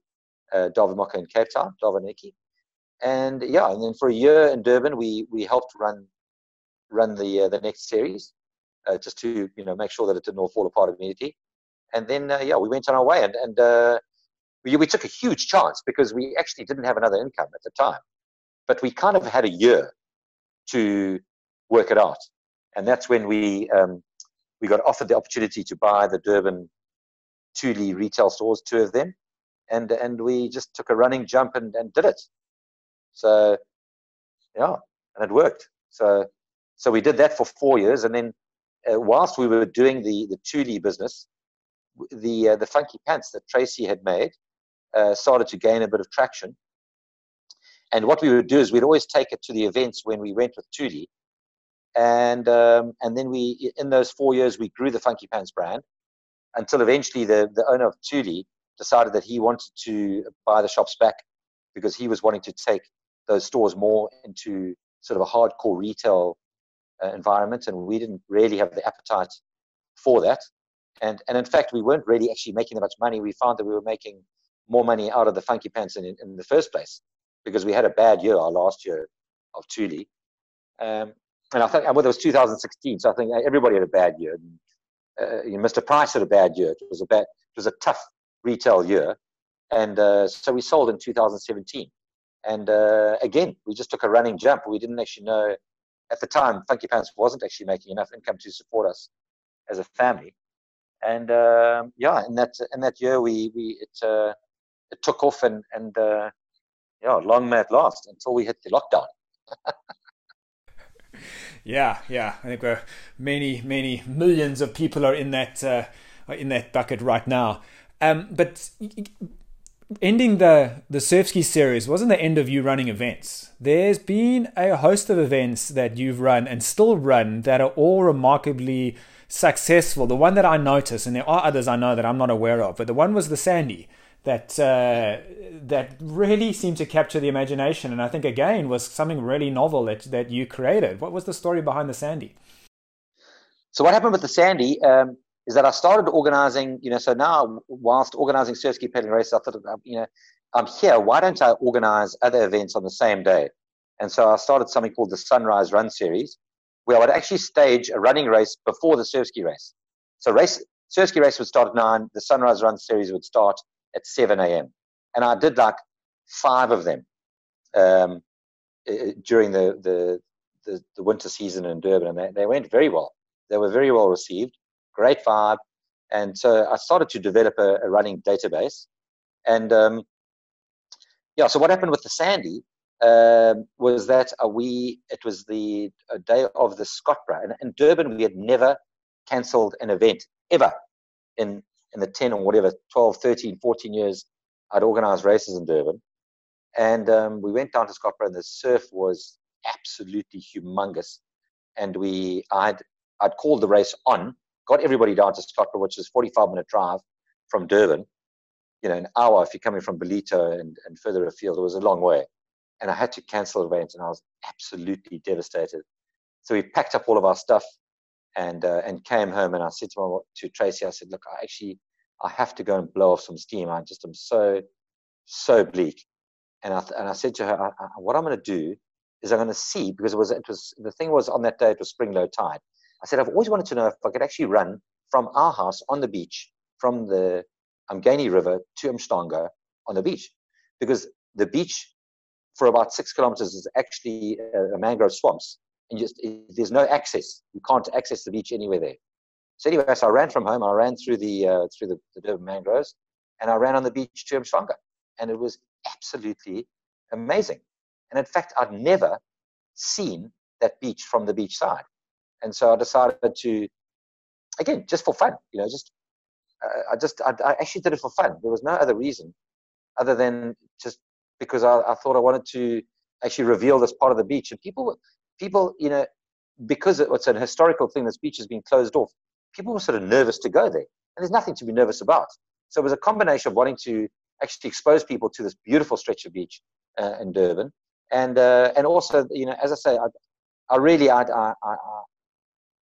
uh, David in Cape Town, David Nikki. And yeah, and then for a year in Durban, we we helped run run the uh, the next series, uh, just to you know make sure that it didn't all fall apart immediately. And then uh, yeah, we went on our way, and and uh, we we took a huge chance because we actually didn't have another income at the time, but we kind of had a year to work it out. And that's when we um, we got offered the opportunity to buy the Durban Thule retail stores, two of them, and and we just took a running jump and, and did it. So yeah, and it worked. So so we did that for four years, and then uh, whilst we were doing the the Thule business, the uh, the funky pants that Tracy had made uh, started to gain a bit of traction, and what we would do is we'd always take it to the events when we went with Thule. And, um, and then we, in those four years, we grew the Funky Pants brand until eventually the, the owner of Thule decided that he wanted to buy the shops back because he was wanting to take those stores more into sort of a hardcore retail uh, environment. And we didn't really have the appetite for that. And, and in fact, we weren't really actually making that much money. We found that we were making more money out of the Funky Pants in, in the first place because we had a bad year our last year of Thule. Um, and I think, well, it was 2016, so I think everybody had a bad year. Uh, Mr. Price had a bad year. It was a bad, it was a tough retail year, and uh, so we sold in 2017. And uh, again, we just took a running jump. We didn't actually know at the time. Funky Pants wasn't actually making enough income to support us as a family. And um, yeah, in that in that year, we we it uh, it took off, and and uh, yeah, long may it last until we hit the lockdown. yeah, yeah. I think we're many, many millions of people are in that uh, in that bucket right now. Um, but ending the the Surfski series wasn't the end of you running events. There's been a host of events that you've run and still run that are all remarkably successful. The one that I noticed, and there are others I know that I'm not aware of, but the one was the Sandy that uh, that really seemed to capture the imagination, and I think again was something really novel that that you created. What was the story behind the Sandy? So what happened with the Sandy um, is that I started organizing. You know, so now whilst organizing surf ski paddling races, I thought, you know, I'm here. Why don't I organize other events on the same day? And so I started something called the Sunrise Run Series, where I would actually stage a running race before the surf ski race. So race surf ski race would start at nine. The Sunrise Run Series would start at 7 a.m. And I did like five of them um, during the, the, the, the, winter season in Durban, and they, they went very well. They were very well received, great vibe. And so I started to develop a, a running database. And um, yeah, so what happened with the Sandy um, was that uh, we, it was the day of the Scottburgh. And in Durban, we had never cancelled an event ever in in the 10 or whatever, 12, 13, 14 years I'd organized races in Durban. And um, we went down to Scottburgh and the surf was absolutely humongous. And we, I'd, I'd called the race on, got everybody down to Scottburgh, which is 45 minute drive from Durban. You know, an hour if you're coming from Ballito and, and further afield, it was a long way. And I had to cancel the event and I was absolutely devastated. So we packed up all of our stuff and uh, and came home and I said to my, to Tracy, I said, look, I actually I have to go and blow off some steam. I just am so so bleak. And I and I said to her, I, I, what I'm going to do is I'm going to see because it was it was the thing was on that day it was spring low tide. I said I've always wanted to know if I could actually run from our house on the beach from the Umgeni River to Umhlanga on the beach because the beach for about six kilometers is actually a, a mangrove swamps and just there's no access. You can't access the beach anywhere there. So anyway, so I ran from home. I ran through the uh, through the, the Durban mangroves, and I ran on the beach to Umhlanga, and it was absolutely amazing. And in fact, I'd never seen that beach from the beach side, and so I decided to, again, just for fun, you know, just uh, I just I, I, actually did it for fun. There was no other reason, other than just because I, I thought I wanted to actually reveal this part of the beach, and people people, you know, because it's an historical thing, this beach has been closed off, people were sort of nervous to go there. And there's nothing to be nervous about. So it was a combination of wanting to actually expose people to this beautiful stretch of beach uh, in Durban. And, uh, and also, you know, as I say, I, I really, I, I, I,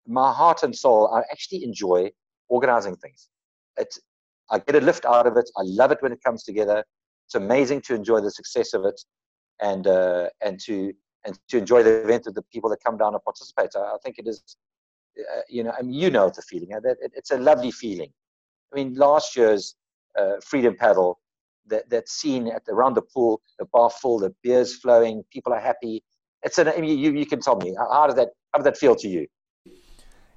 my heart and soul, I actually enjoy organizing things. It, I get a lift out of it. I love it when it comes together. It's amazing to enjoy the success of it and, uh, and to, and to enjoy the event with the people that come down and participate. I, I think it is, uh, you know, I mean, you know the feeling. It, it's a lovely feeling. I mean, last year's uh, Freedom Paddle, that, that scene at around the pool, the bar full, the beers flowing, people are happy. It's an, I mean, you, you can tell me, how does that, how does that feel to you?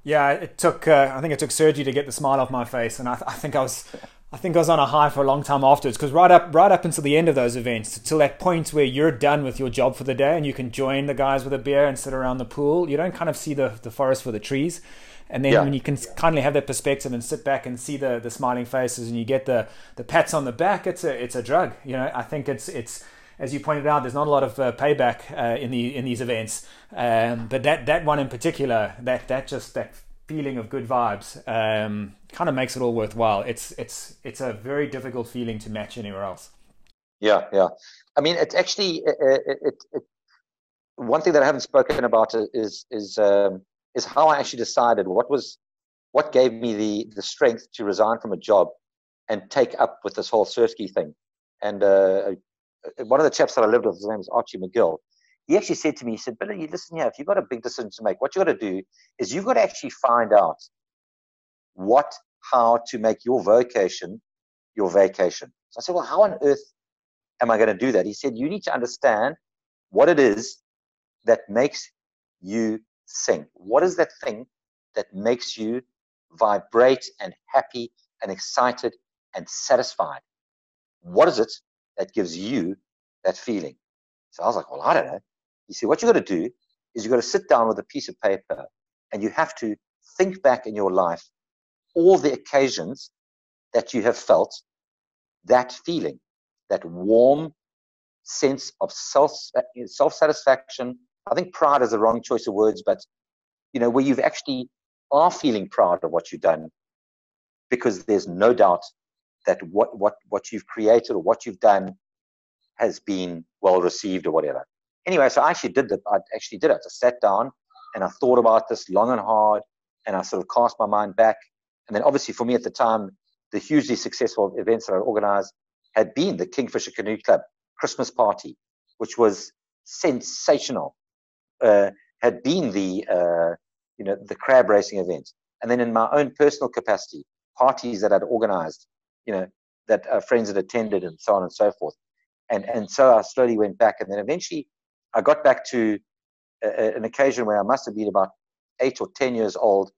Yeah, it took. Uh, I think it took surgery to get the smile off my face, and I, th- I think I was I think I was on a high for a long time afterwards because right up right up until the end of those events, till that point where you're done with your job for the day and you can join the guys with a beer and sit around the pool, you don't kind of see the, the forest for the trees. And then yeah. when you can kindly have that perspective and sit back and see the, the smiling faces and you get the, the pats on the back, it's a it's a drug. You know, I think it's it's as you pointed out, there's not a lot of uh, payback uh, in the in these events, um, but that that one in particular, that that just that feeling of good vibes um, kind of makes it all worthwhile. It's it's it's a very difficult feeling to match anywhere else. Yeah, yeah. I mean, it's actually it, it, it, one thing that I haven't spoken about is is um, is how I actually decided what was what gave me the the strength to resign from a job and take up with this whole surf ski thing. And uh, one of the chaps that I lived with, his name is Archie McGill he actually said to me, he said, Billy, listen here, if you've got a big decision to make, what you've got to do is you've got to actually find out what, how to make your vocation your vacation. So I said, well, how on earth am I going to do that? He said, you need to understand what it is that makes you sing. What is that thing that makes you vibrate and happy and excited and satisfied? What is it that gives you that feeling? So I was like, well, I don't know. You see, what you've got to do is you've got to sit down with a piece of paper and you have to think back in your life all the occasions that you have felt that feeling, that warm sense of self satisfaction. I think pride is the wrong choice of words, but you know where you've actually are feeling proud of what you've done, because there's no doubt that what what what you've created or what you've done has been well received or whatever. Anyway, so I actually did that. I actually did it. I sat down and I thought about this long and hard, and I sort of cast my mind back. And then, obviously, for me at the time, the hugely successful events that I organized had been the Kingfisher Canoe Club Christmas party, which was sensational. Uh, had been the uh, you know the crab racing event, and then in my own personal capacity, parties that I'd organized, you know, that uh, friends had attended, and so on and so forth. And and so I slowly went back, and then eventually I got back to a, an occasion where I must have been about eight or ten years old.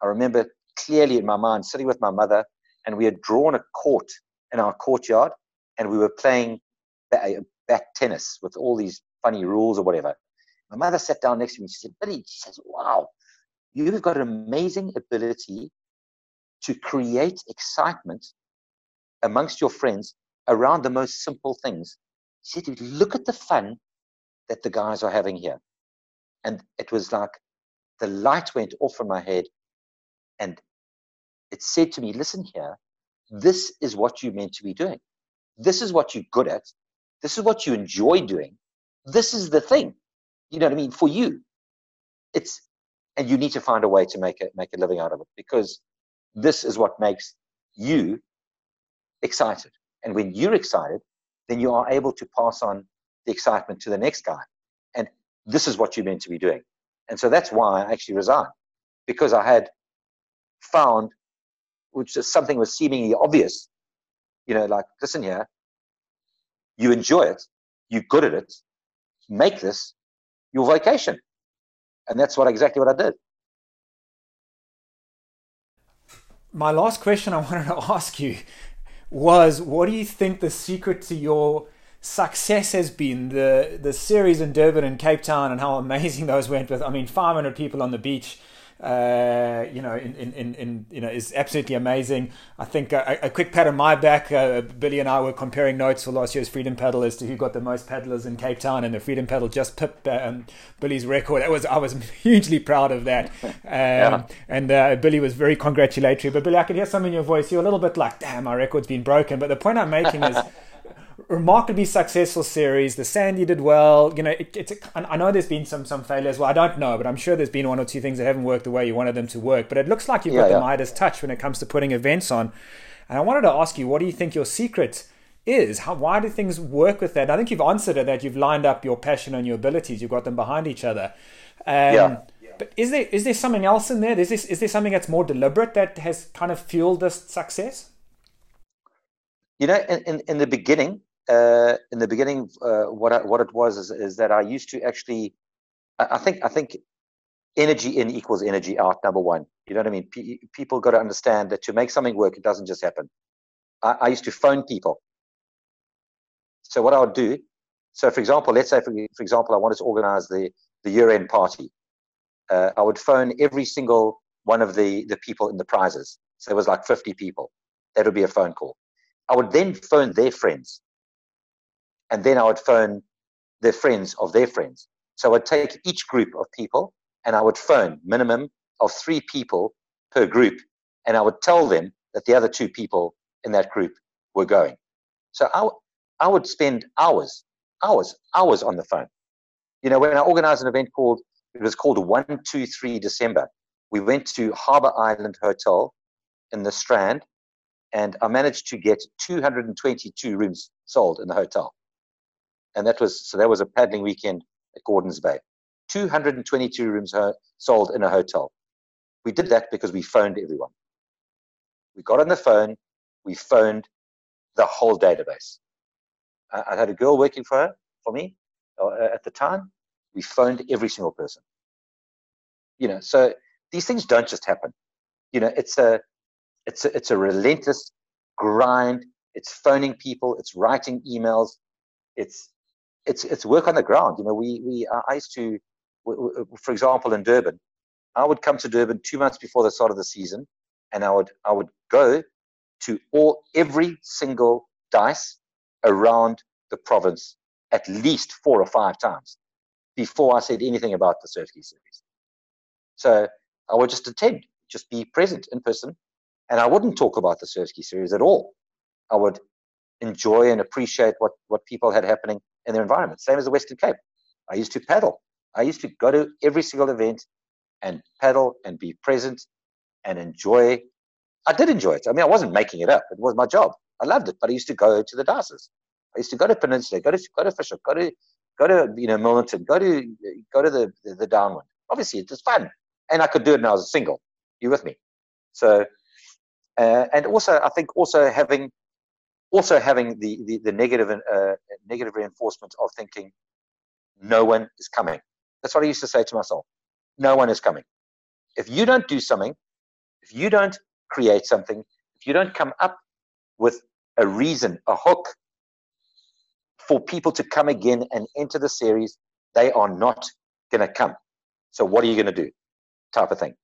I remember clearly in my mind sitting with my mother, and we had drawn a court in our courtyard, and we were playing uh, back tennis with all these funny rules or whatever. My mother sat down next to me. She said, Billy, she says, wow, you've got an amazing ability to create excitement amongst your friends around the most simple things. She said, look at the fun that the guys are having here. And it was like the light went off in my head and it said to me, listen here, this is what you're meant to be doing. This is what you're good at. This is what you enjoy doing. This is the thing. You know what I mean? For you, it's and you need to find a way to make it make a living out of it because this is what makes you excited. And when you're excited, then you are able to pass on the excitement to the next guy. And this is what you're meant to be doing. And so that's why I actually resigned because I had found, which is something was seemingly obvious, you know, like, listen here, you enjoy it, you're good at it, make this your vacation. And that's what exactly what I did. My last question I wanted to ask you was what do you think the secret to your success has been the the series in Durban and Cape Town and how amazing those went with I mean 500 people on the beach uh, you know, in, in, in, you know, is absolutely amazing. I think a, a quick pat on my back. Uh, Billy and I were comparing notes for last year's Freedom Paddle as to who got the most paddlers in Cape Town, and the Freedom Paddle just pipped um, Billy's record. That was I was hugely proud of that, um, yeah. and uh, Billy was very congratulatory. But Billy, I could hear some in your voice. You're a little bit like, "Damn, my record's been broken." But the point I'm making is remarkably successful series. The Sandy did well. You know, it, it's. A, I know there's been some some failures. Well, I don't know, but I'm sure there's been one or two things that haven't worked the way you wanted them to work. But it looks like you've yeah, got yeah. the Midas touch when it comes to putting events on. And I wanted to ask you, what do you think your secret is? How why do things work with that? And I think you've answered it that you've lined up your passion and your abilities. You've got them behind each other. Um, yeah. But is there is there something else in there? Is this is there something that's more deliberate that has kind of fueled this success? You know, in, in, in the beginning, uh, in the beginning, uh, what I, what it was is, is that I used to actually, I, think I think energy in equals energy out. Number one, you know what I mean. P- people got to understand that to make something work, it doesn't just happen. I, I, used to phone people. So what I would do, so for example, let's say for, for example, I wanted to organize the the year end party. Uh, I would phone every single one of the the people in the prizes. So it was like 50 people. That would be a phone call. I would then phone their friends and then I would phone their friends of their friends. So I'd take each group of people and I would phone minimum of three people per group, and I would tell them that the other two people in that group were going. So I, would spend hours, hours, hours on the phone. You know, when I organized an event called, it was called 123 December, we went to Harbour Island Hotel in the Strand, and I managed to get 222 rooms sold in the hotel and that was so that was a paddling weekend at Gordons Bay. 222 rooms sold in a hotel. We did that because we phoned everyone. We got on the phone, we phoned the whole database. I, I had a girl working for her, for me, uh, at the time. We phoned every single person. You know, so these things don't just happen. You know, it's a, it's a, it's a relentless grind. It's phoning people. It's writing emails. It's it's it's work on the ground. You know, we we uh, I used to for example, in Durban, I would come to Durban two months before the start of the season, and I would I would go to all every single dice around the province at least four or five times before I said anything about the Surfski series. So I would just attend, just be present in person, and I wouldn't talk about the Surfski series at all. I would enjoy and appreciate what, what people had happening in their environment. Same as the Western Cape. I used to paddle. I used to go to every single event and paddle and be present and enjoy. I did enjoy it. I mean, I wasn't making it up. It was my job. I loved it. But I used to go to the dances. I used to go to Peninsula, go to go to Fisher, go to go to you know Milnerton, go to go to the the, the downwind. Obviously, it was fun, and I could do it when I was single. You with me? So, uh, and also I think also having also having the the, the negative uh, negative reinforcement of thinking no one is coming. That's what I used to say to myself. No one is coming. If you don't do something, if you don't create something, if you don't come up with a reason, a hook for people to come again and enter the series, they are not going to come. So what are you going to do? Type of thing.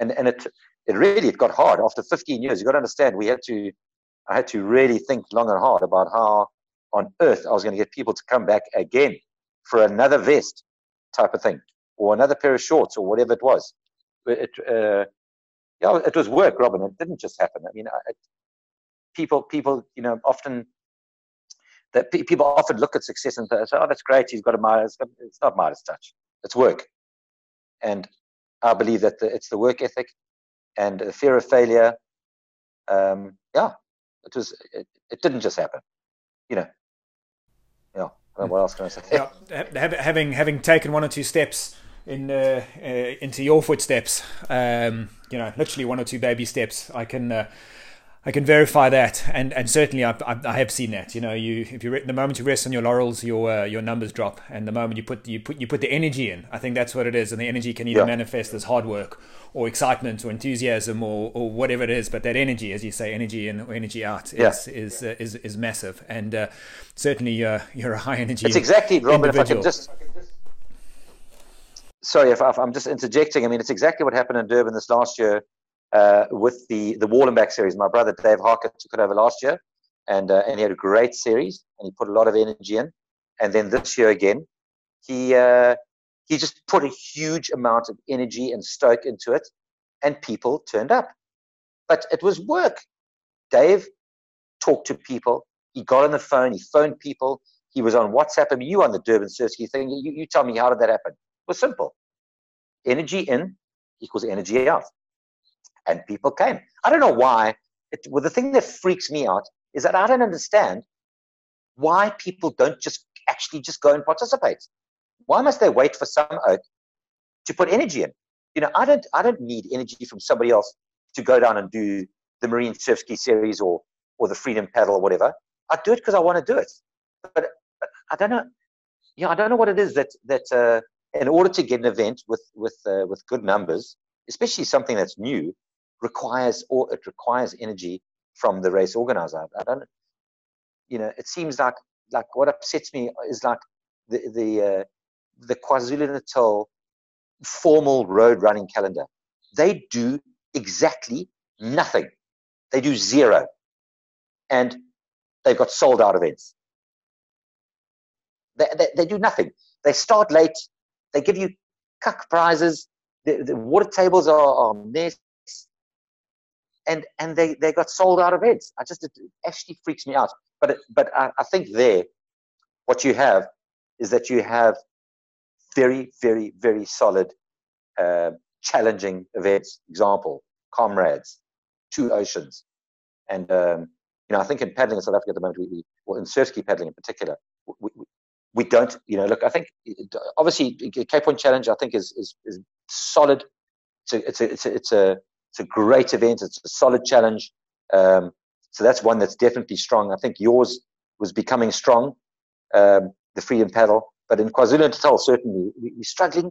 And and it it really it got hard after 15 years. You got to understand we had to I had to really think long and hard about how on earth I was going to get people to come back again for another vest type of thing or another pair of shorts or whatever it was. It, uh, yeah, it was work, Robin. It didn't just happen. I mean, people, people, you know, often that people often look at success and say, "Oh, that's great. He's got a Midas." It's not Midas touch. It's work, and I believe that the, it's the work ethic and the fear of failure. Um, yeah, it was. It, it didn't just happen. You know. Yeah. What else can I say? Yeah, having having taken one or two steps in uh, uh, into your footsteps, um, you know, literally one or two baby steps, I can. Uh, I can verify that, and and certainly I, I, have seen that. You know, you if you the moment you rest on your laurels, your uh, your numbers drop, and the moment you put you put you put the energy in, I think that's what it is, and the energy can either yeah. manifest as hard work or excitement or enthusiasm or, or whatever it is, but that energy, as you say, energy in or energy out is yeah. is, uh, is is massive, and uh, certainly uh, you're a high energy. It's exactly, Robin. If I can just sorry if I'm just interjecting. I mean, it's exactly what happened in Durban this last year uh, with the the Wallenbach series. My brother Dave Harker took it over last year, and uh, and he had a great series, and he put a lot of energy in. And then this year again, he uh, he just put a huge amount of energy and stoke into it, and people turned up. But it was work. Dave talked to people. He got on the phone. He phoned people. He was on WhatsApp. I mean, you on the Durban Surfski thing. You, you tell me how did that happen? It was simple. Energy in equals energy out and people came. I don't know why. It, well, the thing that freaks me out is that I don't understand why people don't just actually just go and participate. Why must they wait for some oak to put energy in? You know, I don't. I don't need energy from somebody else to go down and do the marine surf ski series or or the freedom paddle or whatever. I do it because I want to do it. But, but, I don't know. Yeah, I don't know what it is that that uh, in order to get an event with with uh, with good numbers, especially something that's new, requires or it requires energy from the race organizer. I don't, you know, it seems like like what upsets me is like the the uh, the KwaZulu Natal formal road running calendar. They do exactly nothing. They do zero, and they've got sold out events. They, they, they do nothing. They start late. They give you cuck prizes. The, the water tables are, are mess and and they they got sold out of heads. I just it actually freaks me out. But it, but I, I think there, what you have is that you have very very very solid, uh, challenging events. Example, comrades, two oceans, and um, you know I think in paddling in South Africa at the moment, we, we well in surfski paddling in particular, we, we, we don't you know look. I think obviously Cape Point Challenge I think is is, is solid. It's a, it's a, it's a it's a great event. It's a solid challenge. Um, so that's one that's definitely strong. I think yours was becoming strong, um, the freedom paddle. But in KwaZulu Natal, certainly we, we're struggling.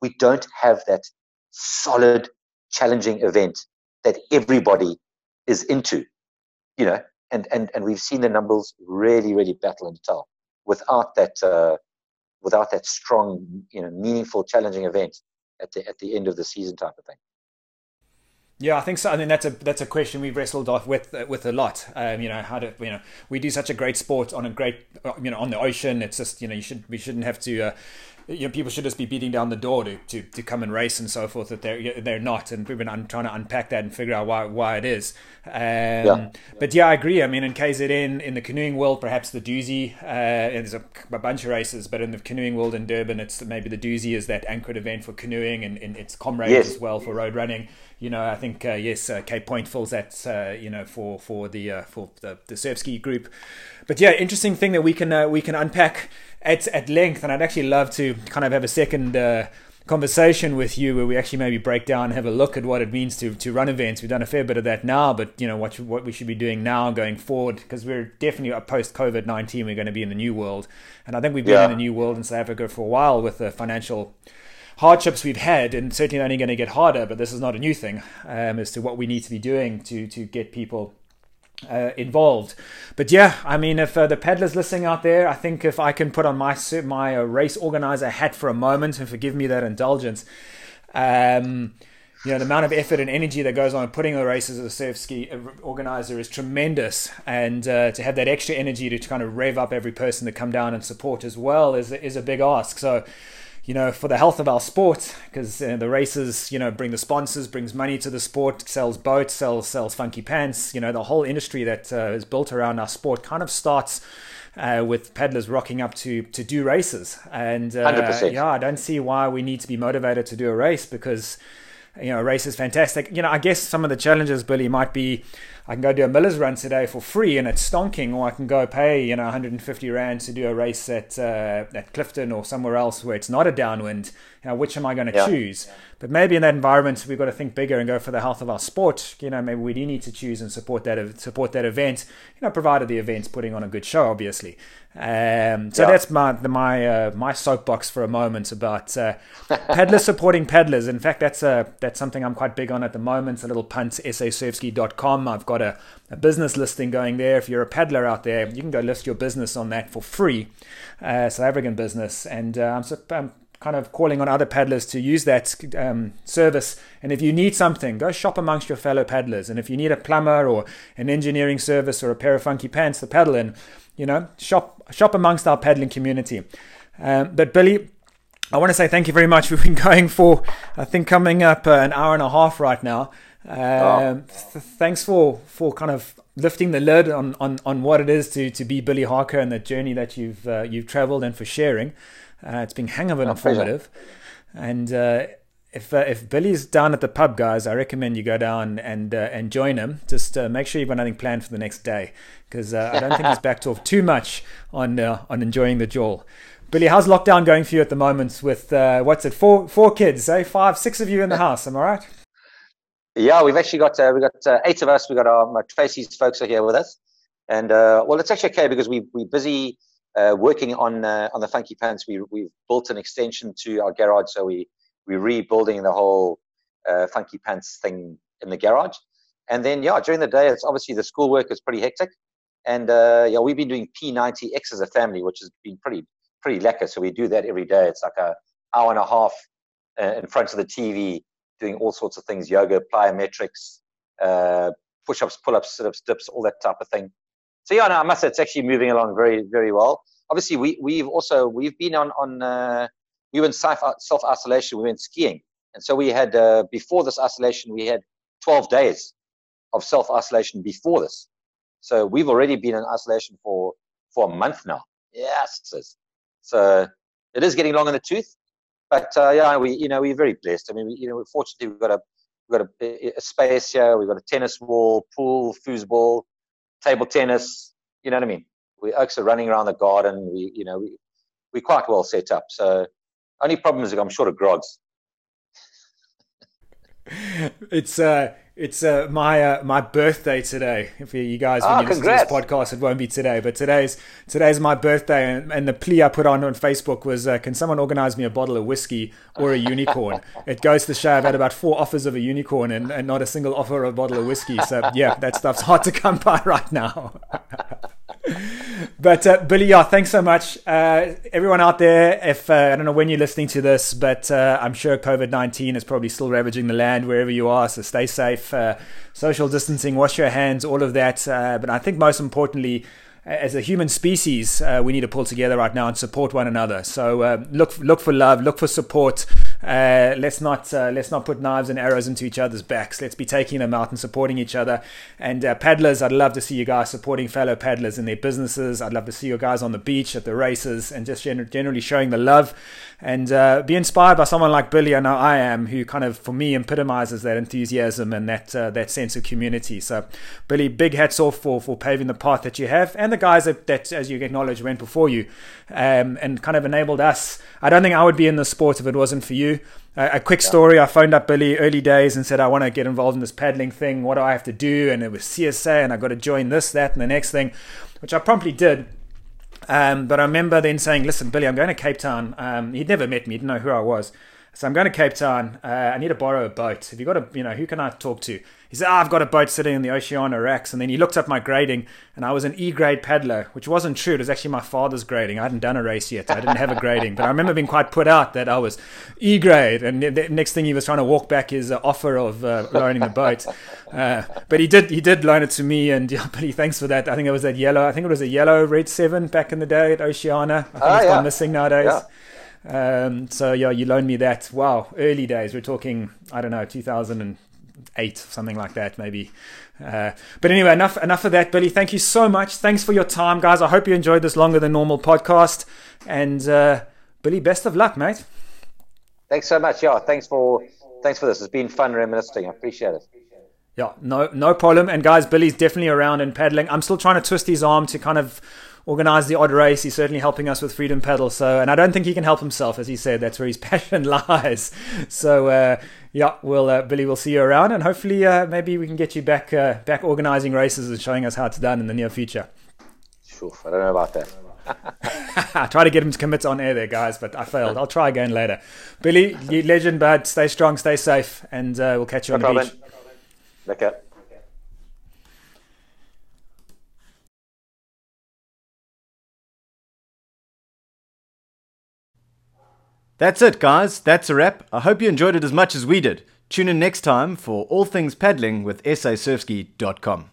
We don't have that solid, challenging event that everybody is into, you know. And and and we've seen the numbers really, really battle in Natal without that uh, without that strong, you know, meaningful, challenging event at the at the end of the season type of thing. Yeah, I think so. I mean, that's a that's a question we've wrestled off with with a lot. Um, you know, how to you know we do such a great sport on a great you know on the ocean. It's just you know you should we shouldn't have to. Uh, you know, people should just be beating down the door to, to, to come and race and so forth. That they're they're not, and we've been un- trying to unpack that and figure out why why it is. Um, yeah. But yeah, I agree. I mean, in KZN, in the canoeing world, perhaps the Dusi Uh, there's a, a, bunch of races, but in the canoeing world in Durban, it's maybe the Dusi is that anchored event for canoeing, and, and it's comrades yes. as well for road running you know, I think uh, yes, uh, Cape Point fills that, uh, you know, for for the uh, for the the surf ski group. But yeah, interesting thing that we can uh, we can unpack at at length, and I'd actually love to kind of have a second. Uh, conversation with you where we actually maybe break down and have a look at what it means to to run events. We've done a fair bit of that now, but you know what what we should be doing now going forward because we're definitely post COVID nineteen. We're going to be in the new world, and I think we've been yeah. in a new world in South Africa for a while with the financial hardships we've had, and certainly only going to get harder. But this is not a new thing um, as to what we need to be doing to to get people uh, involved. But yeah, I mean, if uh, the peddlers listening out there, I think if I can put on my my uh, race organizer hat for a moment and forgive me that indulgence. Um, you know the amount of effort and energy that goes on putting the races as a surf ski uh, organizer is tremendous and uh, to have that extra energy to kind of rev up every person to come down and support as well is is a big ask so you know, for the health of our sport, because uh, the races, you know, bring the sponsors, brings money to the sport, sells boats, sells sells funky pants. You know, the whole industry that uh, is built around our sport kind of starts. Uh, with peddlers rocking up to to do races, and uh, yeah, I don't see why we need to be motivated to do a race because you know a race is fantastic. You know, I guess some of the challenges, Billy, might be I can go do a Miller's run today for free and it's stonking, or I can go pay you know 150 rand to do a race at uh, at Clifton or somewhere else where it's not a downwind. You know, which am I going to yeah. choose? But maybe in that environment, we've got to think bigger and go for the health of our sport. You know, maybe we do need to choose and support that support that event. You know, provided the event's putting on a good show, obviously. Um, so yeah. that's my the, my uh, my soapbox for a moment about uh, paddlers supporting paddlers. In fact, that's a that's something I'm quite big on at the moment. A little punt sasurfski.com. I've got a, a business listing going there. If you're a paddler out there, you can go list your business on that for free. Uh, South African business, and uh, I'm, so, I'm kind of calling on other paddlers to use that um, service. And if you need something, go shop amongst your fellow paddlers. And if you need a plumber or an engineering service or a pair of funky pants to paddle in, you know, shop shop amongst our paddling community. Um, but Billy, I want to say thank you very much. We've been going for, I think, coming up uh, an hour and a half right now. Um, oh. th- thanks for for kind of lifting the lid on, on, on what it is to, to be Billy Harker and the journey that you've uh, you've travelled and for sharing. Uh, it's been hang of an informative, and uh, if uh, if Billy's down at the pub, guys, I recommend you go down and uh, and join him. Just uh, make sure you've got nothing planned for the next day, because uh, I don't think he's backed off too much on uh, on enjoying the jaw. Billy, how's lockdown going for you at the moment? With uh, what's it, four four kids, eh? Five, six of you in the house. Am I right? Yeah, we've actually got we got eight of us. We got our my Tracy's folks are here with us, and well, it's actually okay because we we're busy. Working on on the funky pants, we we've built an extension to our garage, so we we're rebuilding the whole uh, funky pants thing in the garage. And then, yeah, during the day, it's obviously the schoolwork is pretty hectic. And uh, yeah, we've been doing P90X as a family, which has been pretty pretty lekker. So we do that every day. It's like a hour and a half uh, in front of the TV, doing all sorts of things: yoga, plyometrics, uh, push-ups, pull-ups, sit-ups, dips, all that type of thing. So yeah, no, I must say it's actually moving along very very well. Obviously, we we've also we've been on on uh, we were in self isolation. We went skiing, and so we had uh, before this isolation, we had 12 days of self isolation before this. So we've already been in isolation for for a month now. Yes, so it is getting long in the tooth, but uh, yeah, we you know we're very blessed. I mean, we, you know, fortunately we've got a we've got a, a space here. We've got a tennis wall, pool, foosball, table tennis. You know what I mean? We also running around the garden. We you know we we're quite well set up. So only problem is I'm short of grogs. it's uh it's uh, my uh, my birthday today. If you guys when oh, you listen to this podcast, it won't be today, but today's today's my birthday, and, and the plea I put on on Facebook was, uh, "Can someone organise me a bottle of whiskey or a unicorn?" it goes to show I've had about four offers of a unicorn and, and not a single offer of a bottle of whiskey. So yeah, that stuff's hard to come by right now. but uh, Billy, yeah, thanks so much. Uh, everyone out there, if uh, I don't know when you're listening to this, but uh, I'm sure COVID 19 is probably still ravaging the land wherever you are. So stay safe, uh, social distancing, wash your hands, all of that. Uh, but I think most importantly, as a human species, uh, we need to pull together right now and support one another. So uh, look, look for love, look for support. Uh, let's not uh, let's not put knives and arrows into each other's backs. Let's be taking them out and supporting each other. And uh, paddlers, I'd love to see you guys supporting fellow paddlers in their businesses. I'd love to see you guys on the beach at the races and just generally showing the love and uh, be inspired by someone like Billy. I know I am, who kind of for me epitomizes that enthusiasm and that that sense of community. So, Billy, big hats off for for paving the path that you have and the guys that, that as you acknowledge, went before you um, and kind of enabled us. I don't think I would be in the sport if it wasn't for you. Uh, a quick story I phoned up Billy early days and said, I want to get involved in this paddling thing. What do I have to do? And it was CSA, and I got to join this, that, and the next thing, which I promptly did. Um, but I remember then saying, Listen, Billy, I'm going to Cape Town. Um, he'd never met me, he didn't know who I was. So I'm going to Cape Town. Uh, I need to borrow a boat. Have you got a, you know, who can I talk to? He said, oh, I've got a boat sitting in the Oceana racks. And then he looked up my grading, and I was an E grade paddler, which wasn't true. It was actually my father's grading. I hadn't done a race yet. I didn't have a grading. But I remember being quite put out that I was E grade. And the next thing he was trying to walk back his offer of uh, loaning the boat. Uh, but he did he did loan it to me. And yeah, Billy, thanks for that. I think it was that yellow. I think it was a yellow Red 7 back in the day at Oceana. I think oh, it's yeah. gone missing nowadays. Yeah. Um, so yeah, you loaned me that. Wow, early days. We're talking, I don't know, 2008, something like that, maybe. Uh, but anyway, enough enough of that, Billy. Thank you so much. Thanks for your time, guys. I hope you enjoyed this longer than normal podcast. And uh, Billy, best of luck, mate. Thanks so much. Yeah, thanks for thanks for this. It's been fun reminiscing. I appreciate it. Yeah, no no problem. And guys, Billy's definitely around and paddling. I'm still trying to twist his arm to kind of organize the odd race. He's certainly helping us with Freedom Paddle. So, and I don't think he can help himself, as he said. That's where his passion lies. So, uh, yeah, we'll uh, Billy, we'll see you around, and hopefully, uh, maybe we can get you back uh, back organizing races and showing us how it's done in the near future. Sure, I don't know about that. I tried to get him to commit on air there, guys, but I failed. I'll try again later. Billy, you legend, bud. Stay strong, stay safe, and uh, we'll catch you no on problem. the beach. Okay. That's it, guys. That's a wrap. I hope you enjoyed it as much as we did. Tune in next time for all things paddling with sasurfski.com.